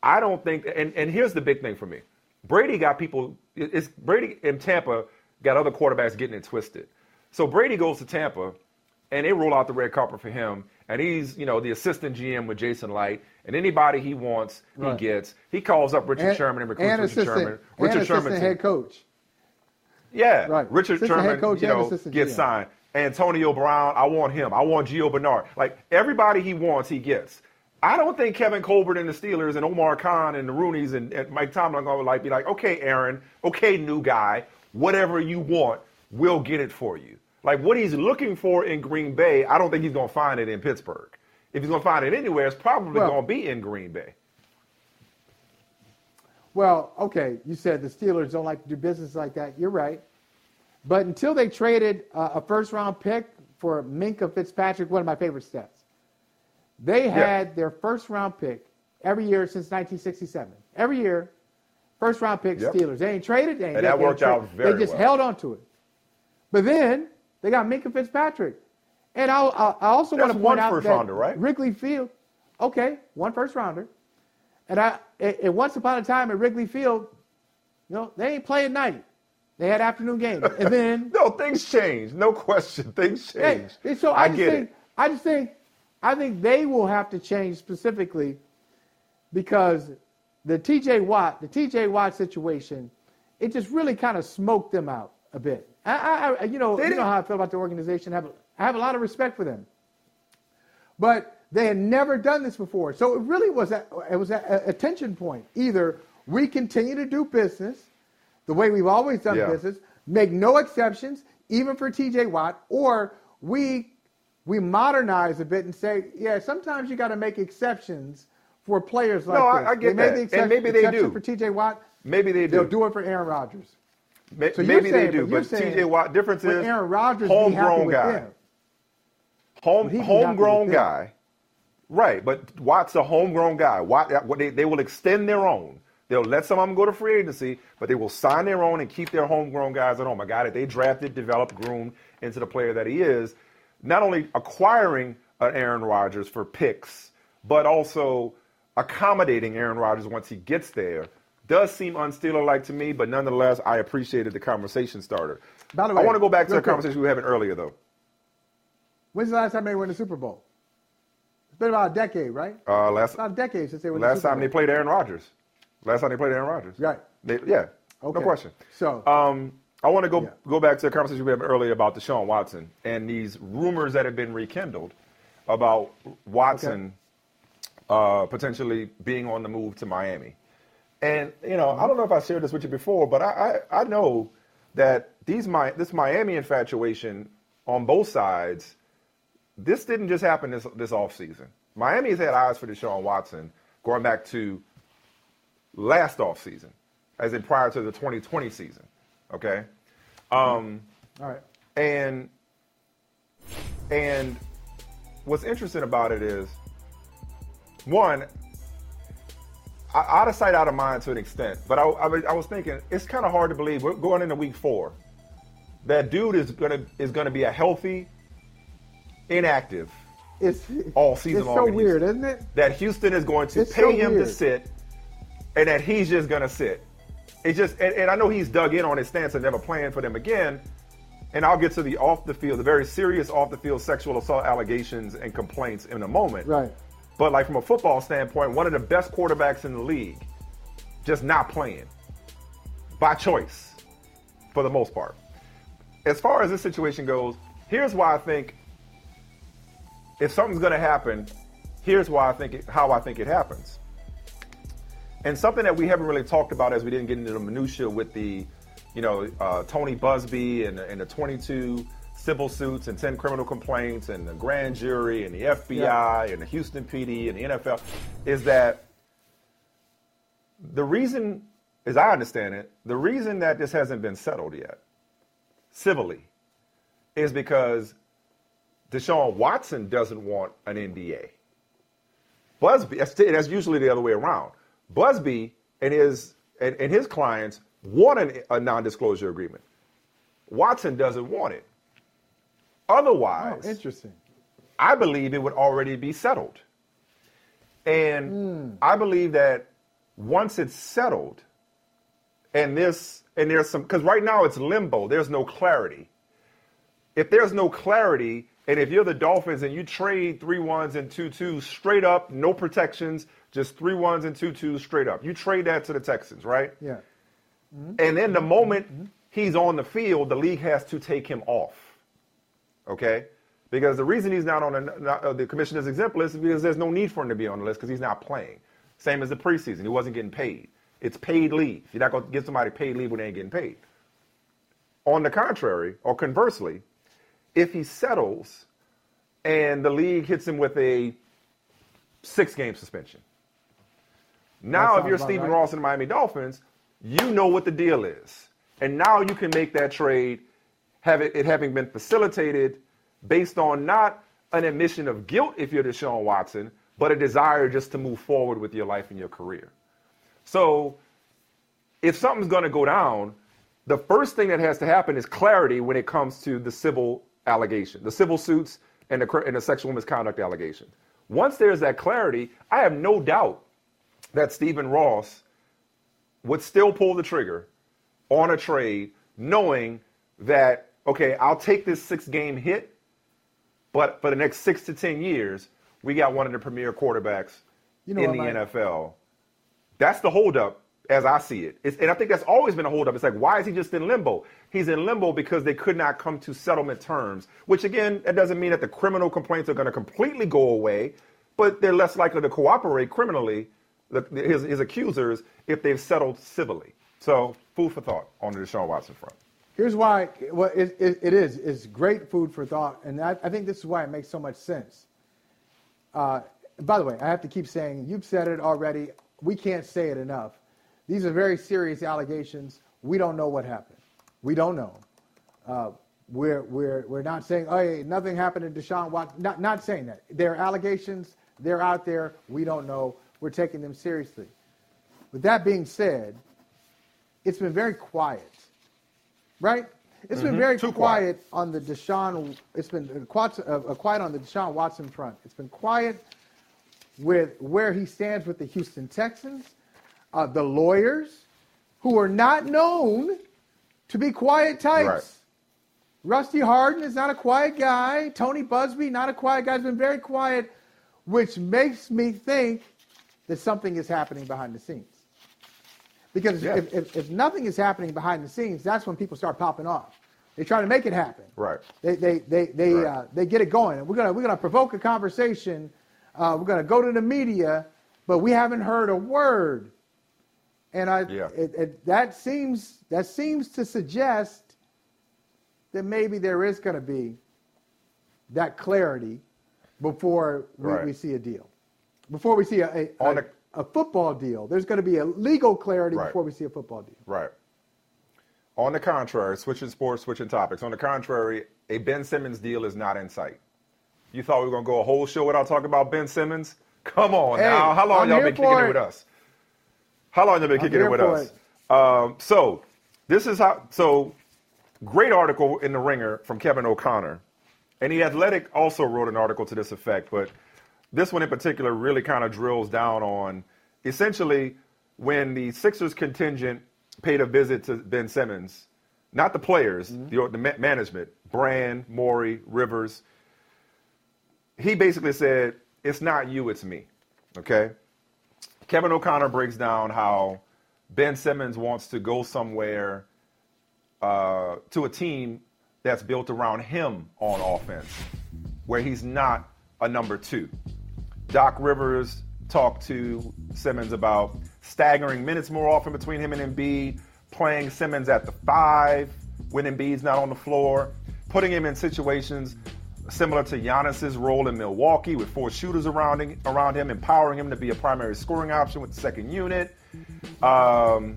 I don't think, and, and here's the big thing for me. Brady got people, it's Brady in Tampa got other quarterbacks getting it twisted. So Brady goes to Tampa and they roll out the red carpet for him. And he's, you know, the assistant GM with Jason Licht. And anybody he wants, Right. he gets. He calls up Richard And- Sherman and recruits and Richard Sherman. and Richard assistant Sherman. head coach. Yeah, Right. Richard Assistant Sherman, coach you know, gets GM. signed. Antonio Brown, I want him. I want Gio Bernard. Like everybody he wants, he gets. I don't think Kevin Colbert and the Steelers and Omar Khan and the Rooneys and, and Mike Tomlin are going to like be like, okay, Aaron, okay, new guy, whatever you want, we'll get it for you. Like what he's looking for in Green Bay, I don't think he's going to find it in Pittsburgh. If he's going to find it anywhere, it's probably Well- going to be in Green Bay. Well, okay, you said the Steelers don't like to do business like that. You're right. But until they traded uh, a first round pick for Minkah Fitzpatrick, one of my favorite stats, they had their first round pick every year since 1967. Every year, first round pick Yep. Steelers. They ain't traded. They ain't And that they worked out very They just well. held on to it. But then they got Minkah Fitzpatrick. And I, I, I also want to point one out first that rounder, right? Wrigley Field, okay, one first rounder. And I, and once upon a time at Wrigley Field, you know, they ain't playing night. They had afternoon games. And then No, things change. No question. Things Hey, change. and so I, I just get think it. I just think I think they will have to change specifically because the TJ Watt, the TJ Watt situation, it just really kind of smoked them out a bit. I, I, I you know, They you know how I feel about the organization. I have, I have a lot of respect for them, but they had never done this before, so it really was a, it was a, a tension point. Either we continue to do business the way we've always done Yeah. business, make no exceptions, even for TJ Watt, or we we modernize a bit and say, yeah, sometimes you got to make exceptions for players like No, I- this. I get they that. And maybe they do. for TJ Watt. Maybe they They'll do. do it for Aaron Rodgers. May- So Maybe saying- they do, but but TJ Watt difference is Aaron Rodgers homegrown guy. them? Home Would he be happy homegrown guy. Right, but Watt's a homegrown guy. Watt, uh, they, they will extend their own. They'll let some of them go to free agency, but they will sign their own and keep their homegrown guys at home. A guy that they drafted, developed, groomed into the player that he is. Not only acquiring an Aaron Rodgers for picks, but also accommodating Aaron Rodgers once he gets there. Does seem unstealer-like to me, but nonetheless, I appreciated the conversation starter. By the I want to go back to the conversation we were having earlier, though. When's the last time they won the Super Bowl? It's been about a decade, right? Uh, last About a decade since they won the last Super time Bowl. they played Aaron Rodgers. Last time they played Aaron Rodgers. Right. They, yeah. Okay. No question. So- um, I want to go Yeah. go back to the conversation we had earlier about Deshaun Watson and these rumors that have been rekindled about Watson uh, potentially being on the move to Miami. And you know, I don't know if I shared this with you before, but I I, I know that these my this Miami infatuation on both sides. This didn't just happen this this offseason. Miami has had eyes for Deshaun Watson going back to last offseason, as in prior to the 2020 season. Okay? Um, All right. and and what's interesting about it is one out of sight out of mind to an extent but i, I, was- I was thinking it's kind of hard to believe we're going into week four that dude is gonna is gonna be a healthy inactive It's all season it's long so weird, Houston. isn't it? that Houston is going to It's pay so him to sit and that he's just going to sit. It just and, and I know he's dug in on his stance of never playing for them again. And I'll get to the off the field, the very serious off the field sexual assault allegations and complaints in a moment. Right. But like from a football standpoint, one of the best quarterbacks in the league, just not playing by choice for the most part. As far as this situation goes, here's why I think if something's going to happen, here's why I think it, how I think it happens. And something that we haven't really talked about as we didn't get into the minutia with the, you know, uh, Tony Buzbee and, and the 22 civil suits and 10 criminal complaints and the grand jury and the FBI and the Houston PD and the NFL is that the reason, as I understand it, the reason that this hasn't been settled yet, civilly, is because Deshaun Watson doesn't want an NDA. Buzbee, that's, that's usually the other way around. Buzbee and his and, and his clients want an, a non-disclosure agreement. Watson doesn't want it. Otherwise, Oh, interesting. I believe it would already be settled. And hmm. I believe that once it's settled, and this and there's some because right now it's limbo. There's no clarity. If there's no clarity, and if you're the Dolphins and you trade three ones and two twos straight up, no protections, just three ones and two twos straight up, you trade that to the Texans, right? Yeah. And then the mm-hmm. moment mm-hmm. he's on the field, the league has to take him off. Okay? Because the reason he's not on the, not, uh, the commissioner's exempt list is because there's no need for him to be on the list because he's not playing. Same as the preseason. He wasn't getting paid. It's paid leave. You're not going to give somebody paid leave when they ain't getting paid. On the contrary, or conversely, if he settles and the league hits him with a six game suspension. Now, if you're Stephen right. Ross and the Miami Dolphins, you know what the deal is. And now you can make that trade, have it, it having been facilitated based on not an admission of guilt if you're Deshaun Watson, but a desire just to move forward with your life and your career. So if something's going to go down, the first thing that has to happen is clarity when it comes to the civil allegation, the civil suits and the, and the sexual misconduct allegation. Once there's that clarity, I have no doubt that Stephen Ross would still pull the trigger on a trade, knowing that, okay, I'll take this six game hit, but for the next six to 10 years, we got one of the premier quarterbacks You know in the? NFL. That's the holdup as I see it. It's, and I think that's always been a holdup. It's like, why is he just in limbo? He's in limbo because they could not come to settlement terms, which again, that doesn't mean that the criminal complaints are going to completely go away, but they're less likely to cooperate criminally, the, his, his accusers, if they've settled civilly. So, food for thought on the Deshaun Watson front. Here's why well, it, it, it is. It's great food for thought. And I, I think this is why it makes so much sense. Uh, by the way, I have to keep saying, you've said it already. We can't say it enough. These are very serious allegations. We don't know what happened. We don't know. Uh, we're, we're, we're not saying, oh, hey, nothing happened to Deshaun Watson. Not, not saying that. They're allegations. They're out there. We don't know. We're taking them seriously. With that being said, it's been very quiet, right? It's been Mhm. very quiet, quiet. on the Deshaun. It's been quiet, uh, uh, quiet on the Deshaun Watson front. It's been quiet with where he stands with the Houston Texans, uh, the lawyers, who are not known to be quiet types. Right. Rusty Hardin is not a quiet guy. Tony Buzbee, not a quiet guy, He's been very quiet, which makes me think that something is happening behind the scenes. Because Yeah. if, if, if nothing is happening behind the scenes, that's when people start popping off. They try to make it happen. Right. They they they they, Right. uh, they get it going. And We're gonna we're gonna provoke a conversation. Uh, we're gonna go to the media, but we haven't heard a word. And I Yeah. it, it, that seems that seems to suggest that maybe there is gonna be that clarity before we, Right. we see a deal, before we see a a, a, a football deal. There's going to be a legal clarity Right. before we see a football deal. Right. On the contrary, switching sports, switching topics. On the contrary, a Ben Simmons deal is not in sight. You thought we were going to go a whole show without talking about Ben Simmons? Come on Hey, now. How long I'm y'all been kicking it it. with us? How long y'all been I'm kicking it with us? Um, so this is how. So great article in the Ringer from Kevin O'Connor, and the Athletic also wrote an article to this effect. But this one in particular really kind of drills down on essentially when the Sixers contingent paid a visit to Ben Simmons, not the players, the, the ma- management, Brand, Morey, Rivers. He basically said, "It's not you, it's me." Okay. Kevin O'Connor breaks down how Ben Simmons wants to go somewhere uh, to a team that's built around him on offense, where he's not a number two. Doc Rivers talked to Simmons about staggering minutes more often between him and Embiid, playing Simmons at the five when Embiid's not on the floor, putting him in situations similar to Giannis's role in Milwaukee with four shooters around him, around him empowering him to be a primary scoring option with the second unit. Um,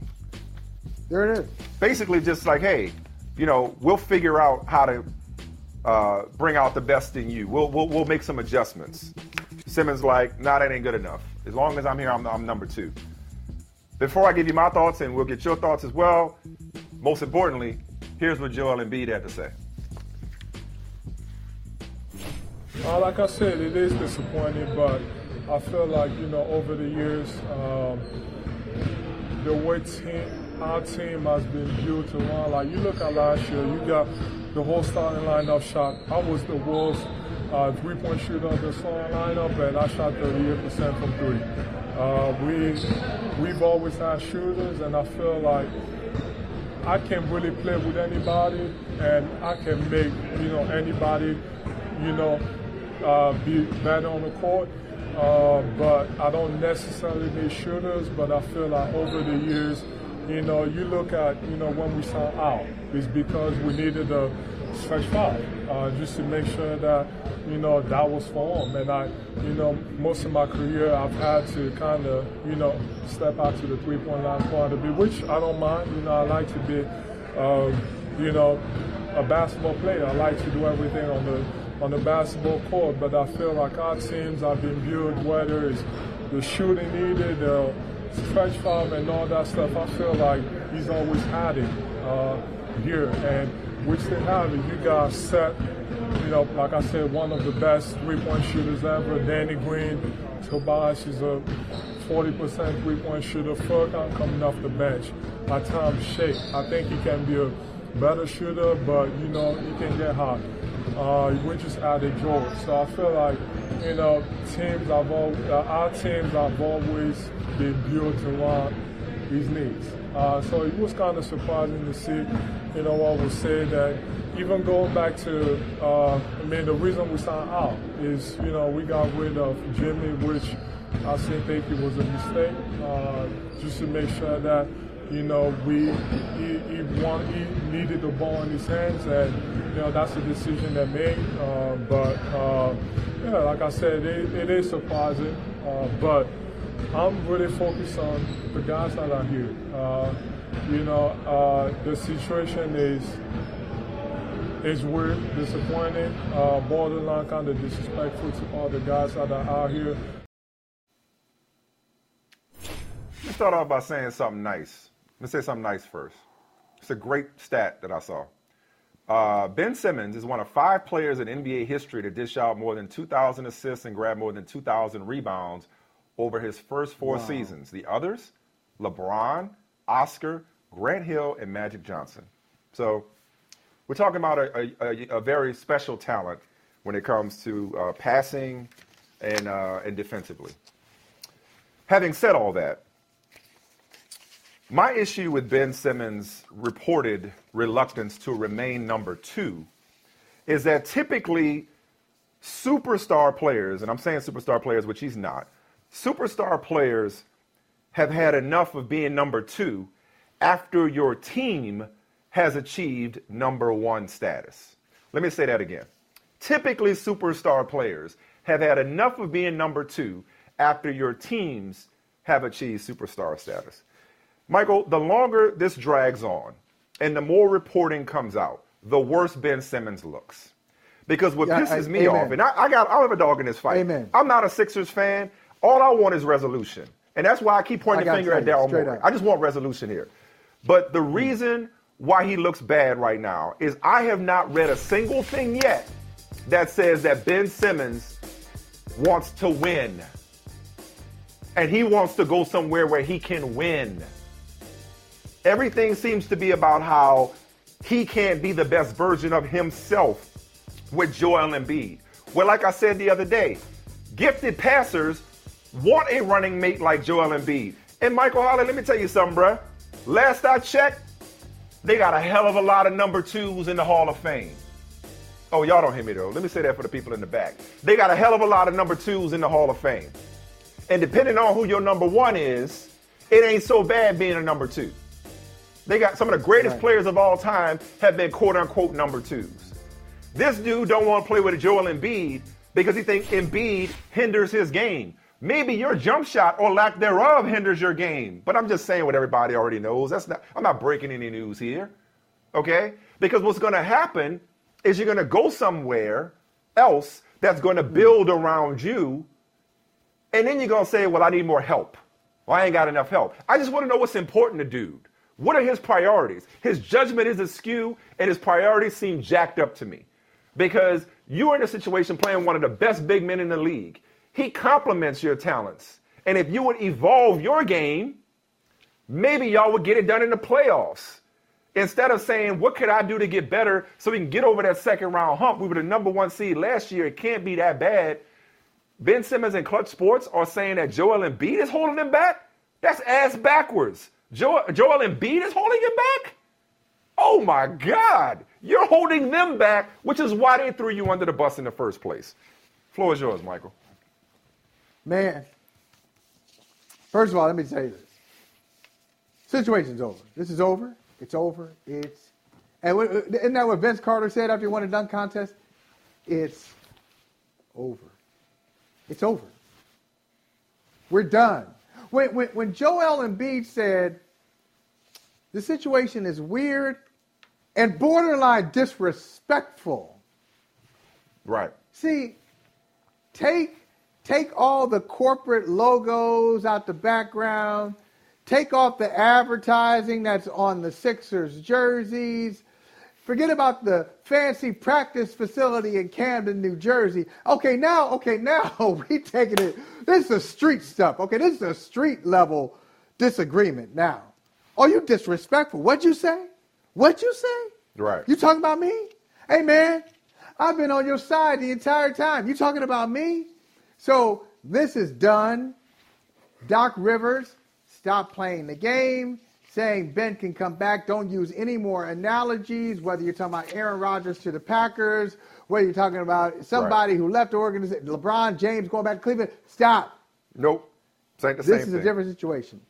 there it is. Basically, just like, hey, you know, we'll figure out how to uh, bring out the best in you. We'll, we'll we'll make some adjustments. Simmons like, nah, that ain't good enough. As long as I'm here, I'm, I'm number two. Before I give you my thoughts, and we'll get your thoughts as well. Most importantly, here's what Joel Embiid had to say. Uh, like I said, it is disappointing, but I feel like you know over the years, um, the way team, our team has been built around. Like you look at last year, you got the whole starting lineup shot. I was the world's uh, three-point shooter of the starting lineup, and I shot 38% from three. Uh, we we've always had shooters, and I feel like I can really play with anybody, and I can make you know anybody, you know, uh, be better on the court. Uh, but I don't necessarily need shooters. But I feel like over the years, you know, you look at you know when we signed out, it's because we needed a stretch five, uh, just to make sure that you know that was formed. And I, you know, most of my career I've had to kind of you know step out to the three point line quite a bit, which I don't mind. You know, I like to be, um, you know, a basketball player. I like to do everything on the on the basketball court, but I feel like our teams have been built, whether it's the shooting needed, the stretch five, and all that stuff. I feel like he's always had it uh, here, and which they have it. You guys set, you know, like I said, one of the best three-point shooters ever. Danny Green, Tobias is a 40% three-point shooter. Furkan coming off the bench. By time Shake, I think he can be a better shooter, but you know he can get hot. Uh, we just added George, so I feel like you know teams have all uh, our teams have always been built around his needs. Uh, so it was kind of surprising to see, you know, what was said that even going back to, uh, I mean, the reason we signed out is, you know, we got rid of Jimmy, which I still think it was a mistake, uh, just to make sure that you know, we he, he, want, he needed the ball in his hands, and you know that's a decision that made. Uh, but uh, yeah, like I said, it, it is surprising, uh, but I'm really focused on the guys that are here. Uh, you know, uh, the situation is is weird, disappointing, uh, borderline kind of disrespectful to all the guys that are out here. Let's start off by saying something nice. Let's say something nice first. It's a great stat that I saw. Uh, ben Simmons is one of five players in NBA history to dish out more than 2,000 assists and grab more than 2,000 rebounds over his first four Wow. seasons. The others, LeBron, Oscar, Grant Hill, and Magic Johnson. So we're talking about a, a, a, a very special talent when it comes to uh, passing and, uh, and defensively. Having said all that, my issue with Ben Simmons' reported reluctance to remain number two is that typically superstar players, and I'm saying superstar players, which he's not, superstar players have had enough of being number two after your team has achieved number one status. Let me say that again. Typically, superstar players have had enough of being number two after your teams have achieved superstar status. Michael, the longer this drags on and the more reporting comes out, the worse Ben Simmons looks. Because what Yeah, pisses I- me amen. off, and I, I got, I'll have a dog in this fight. Amen. I'm not a Sixers fan. All I want is resolution, and that's why I keep pointing I the finger at Daryl Morey. I just want resolution here. But the reason why he looks bad right now is I have not read a single thing yet that says that Ben Simmons wants to win. And he wants to go somewhere where he can win. Everything seems to be about how he can't be the best version of himself with Joel Embiid. Well, like I said the other day, gifted passers want a running mate like Joel Embiid. And Michael Holley, let me tell you something, bruh. Last I checked, they got a hell of a lot of number twos in the Hall of Fame. Oh, y'all don't hear me though. Let me say that for the people in the back. They got a hell of a lot of number twos in the Hall of Fame. And depending on who your number one is, it ain't so bad being a number two. They got some of the greatest players of all time have been quote unquote number twos. This dude don't want to play with Joel Embiid because he thinks Embiid hinders his game. Maybe your jump shot or lack thereof hinders your game. But I'm just saying what everybody already knows. That's not I'm not breaking any news here. Okay? Because what's going to happen is you're going to go somewhere else that's going to hmm. build around you and then you're going to say, well, I need more help. Well, I ain't got enough help. I just want to know what's important to dude. What are his priorities? His judgment is askew, and his priorities seem jacked up to me. Because you're in a situation playing one of the best big men in the league. He complements your talents. And if you would evolve your game, maybe y'all would get it done in the playoffs. Instead of saying, what could I do to get better so we can get over that second round hump? We were the number one seed last year. It can't be that bad. Ben Simmons and Clutch Sports are saying that Joel Embiid is holding him back? That's ass backwards. Joel, Joel Embiid is holding him back? Oh my God. You're holding them back, which is why they threw you under the bus in the first place. Floor is yours, Michael. Man, first of all, let me tell you this. Situation's over. This is over. It's over. It's and isn't that what Vince Carter said after he won a dunk contest? It's over. It's over. We're done. When, when, when Joel Embiid said, the situation is weird and borderline disrespectful. Right. See, take take all the corporate logos out the background, take off the advertising that's on the Sixers jerseys. Forget about the fancy practice facility in Camden, New Jersey. Okay, now, okay, now we taking it. This is street stuff. Okay, this is a street level disagreement now. Are you disrespectful? What'd you say? What'd you say? Right. You talking about me? Hey man, I've been on your side the entire time. You talking about me? So this is done. Doc Rivers, stop playing the game. Saying Ben can come back. Don't use any more analogies, whether you're talking about Aaron Rodgers to the Packers, whether you're talking about somebody who left the organization, LeBron James going back to Cleveland. Stop. Nope. This ain't the This same is thing. a different situation.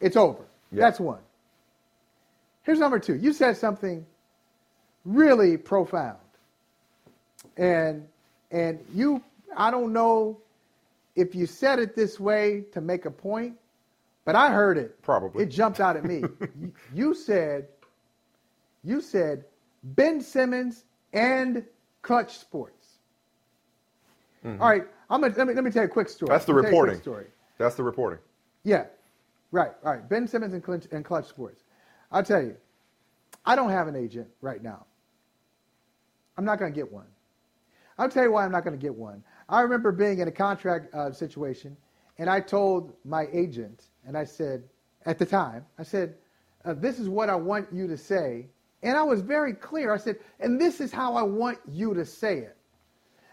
It's over. Yeah. That's one. Here's number two. You said something really profound. And and you I don't know if you said it this way to make a point, but I heard it. Probably. It jumped out at me. You- you said you said Ben Simmons and Clutch Sports. Mhm. All right, I'm gonna, let me let me tell you a quick story. That's the Let me tell you a quick reporting. Story. That's the reporting. Yeah, right. All right. Ben Simmons and Clutch, and Clutch Sports. I'll tell you, I don't have an agent right now. I'm not going to get one. I'll tell you why I'm not going to get one. I remember being in a contract uh, situation, and I told my agent, and I said, at the time, I said, uh, this is what I want you to say. And I was very clear. I said, and this is how I want you to say it.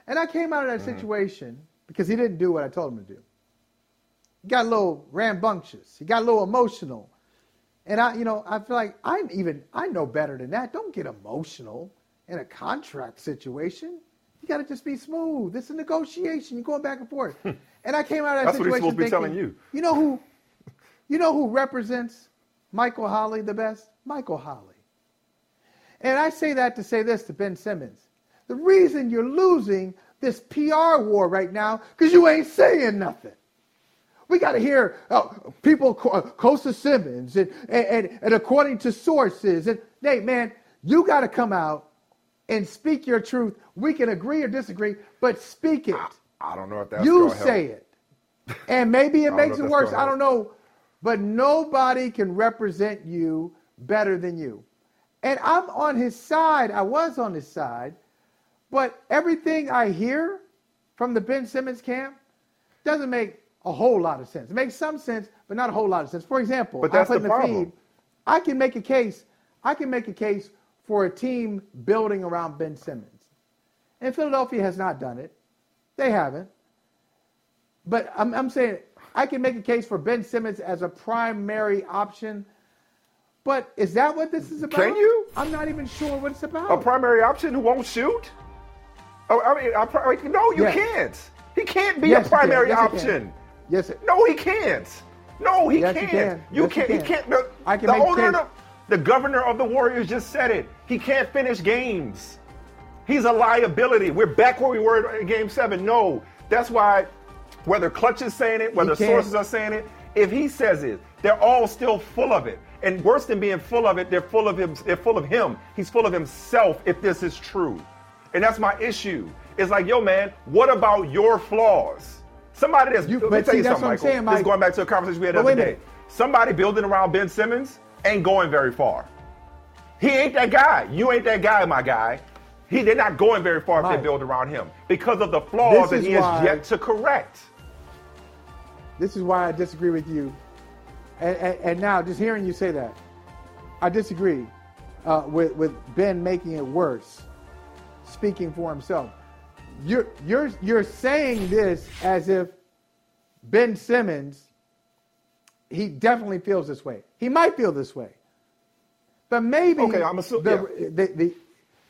And I came out of that situation because he didn't do what I told him to do. He got a little rambunctious. He got a little emotional. And I, you know, I feel like I'm even I know better than that. Don't get emotional in a contract situation. Got to just be smooth. This is a negotiation. You're going back and forth. and I came out of that That's what he's situation supposed to be thinking, telling you. You know who? You know who represents Michael Holley the best? Michael Holley. And I say that to say this to Ben Simmons. The reason you're losing this PR war right now because you ain't saying nothing. We got to hear uh, people uh, close to Simmons and, and, and according to sources. And Nate, man, you got to come out and speak your truth. We can agree or disagree, but speak it. I don't know if that's you say help. it, and maybe it makes it worse. I don't know, but nobody can represent you better than you. And I'm on his side. I was on his side, but everything I hear from the Ben Simmons camp doesn't make a whole lot of sense. It makes some sense, but not a whole lot of sense. For example, But I that's put the in problem. feed. I can make a case. I can make a case for a team building around Ben Simmons. And Philadelphia has not done it. They haven't. But I'm, I'm saying I can make a case for Ben Simmons as a primary option. But is that what this is about? Can you? I'm not even sure what it's about. A primary option who won't shoot? Oh, I mean, I, pri- no, you Yes. can't. He can't be Yes, a he primary Yes, he option. Yes, it, No, he can't. No, he Yes, can't. can. You Yes, he can't. He can. can't. The, I can the make the owner. The, governor of the Warriors just said it. He can't finish games. He's a liability. We're back where we were in Game Seven. No, that's why. Whether Clutch is saying it, whether sources are saying it, if he says it, they're all still full of it. And worse than being full of it, they're full of him. They're full of him. He's full of himself. If this is true, and that's my issue. It's like, yo, man, what about your flaws? Somebody that's You- let me tell see, you something, Michael. saying, This is going back to a conversation we had the other day. Somebody building around Ben Simmons ain't going very far. He ain't that guy. You ain't that guy, my guy. He they're not going very far if they build around him because of the flaws that he has why- yet to correct. This is why I disagree with you. And, and, and now, just hearing you say that, I disagree uh, with, with Ben making it worse, speaking for himself. You're, you're, you're saying this as if Ben Simmons, he definitely feels this way. He might feel this way. But maybe Okay, I'm assu- the, the, the,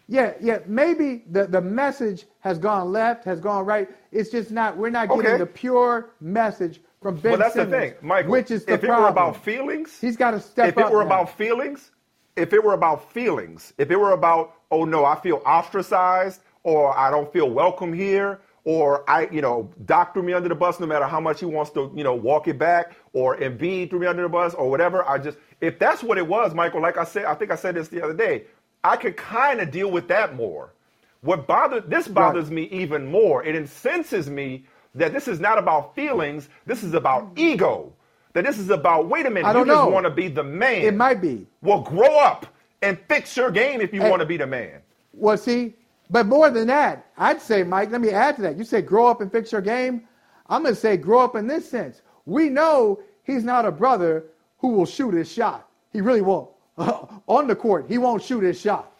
yeah, yeah, maybe the, the message has gone left, has gone right. It's just not, we're not getting Okay. the pure message from Ben Well, that's Simmons. the thing, Michael. Which is the if it were about feelings, He's got to step if it up were now. about feelings, if it were about feelings, if it were about, oh no, I feel ostracized, or I don't feel welcome here, or I, you know, Doc threw me under the bus no matter how much he wants to, you know, walk it back, or Embiid threw me under the bus, or whatever. I just, if that's what it was, Michael, like I said, I think I said this the other day, I could kind of deal with that more. What bothers this bothers me even more. It incenses me that this is not about feelings. This is about ego. That this is about wait a minute. I don't you just know. want to be the man. It might be. Well, grow up and fix your game if you want to be the man. Well, see, but more than that, I'd say, Mike, let me add to that. You say grow up and fix your game. I'm going to say grow up in this sense. We know he's not a brother who will shoot his shot. He really won't. On the court, he won't shoot his shot.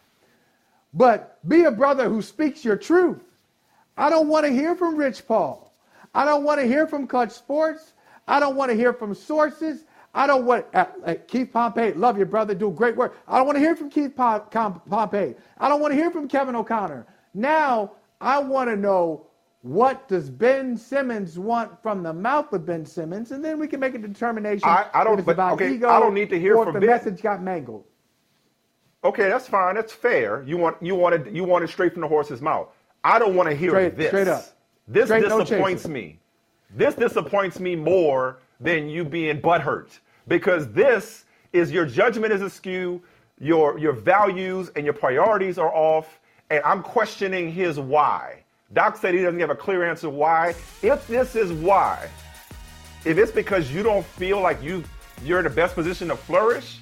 But be a brother who speaks your truth. I don't want to hear from Rich Paul. I don't want to hear from Clutch Sports. I don't want to hear from sources. I don't want uh, uh, Keith Pompey. Love your brother, do great work. I don't want to hear from Keith Pom- Pompey. I don't want to hear from Kevin O'Connor. Now I want to know what does Ben Simmons want from the mouth of Ben Simmons, and then we can make a determination I- I don't- but, okay, I don't need to hear from the Ben. message got mangled. Okay, that's fine. That's fair. You want you want it you want it straight from the horse's mouth. I don't want to hear Straight- this. straight up. This Straight, disappoints chaser. me. This disappoints me more than you being butthurt because this is your judgment is askew, your your values and your priorities are off, and I'm questioning his why. Doc said he doesn't have a clear answer why. If this is why, if it's because you don't feel like you you're in the best position to flourish,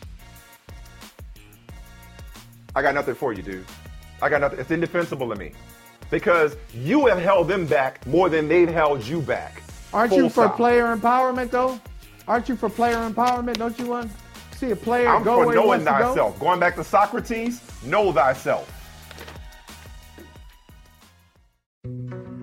I got nothing for you, dude. I got nothing. It's indefensible to me because you have held them back more than they've held you back. Aren't Full you for player empowerment though? Aren't you for player empowerment? Don't you want to see a player I'm go for where he knowing to go? thyself. Going back to Socrates, know thyself.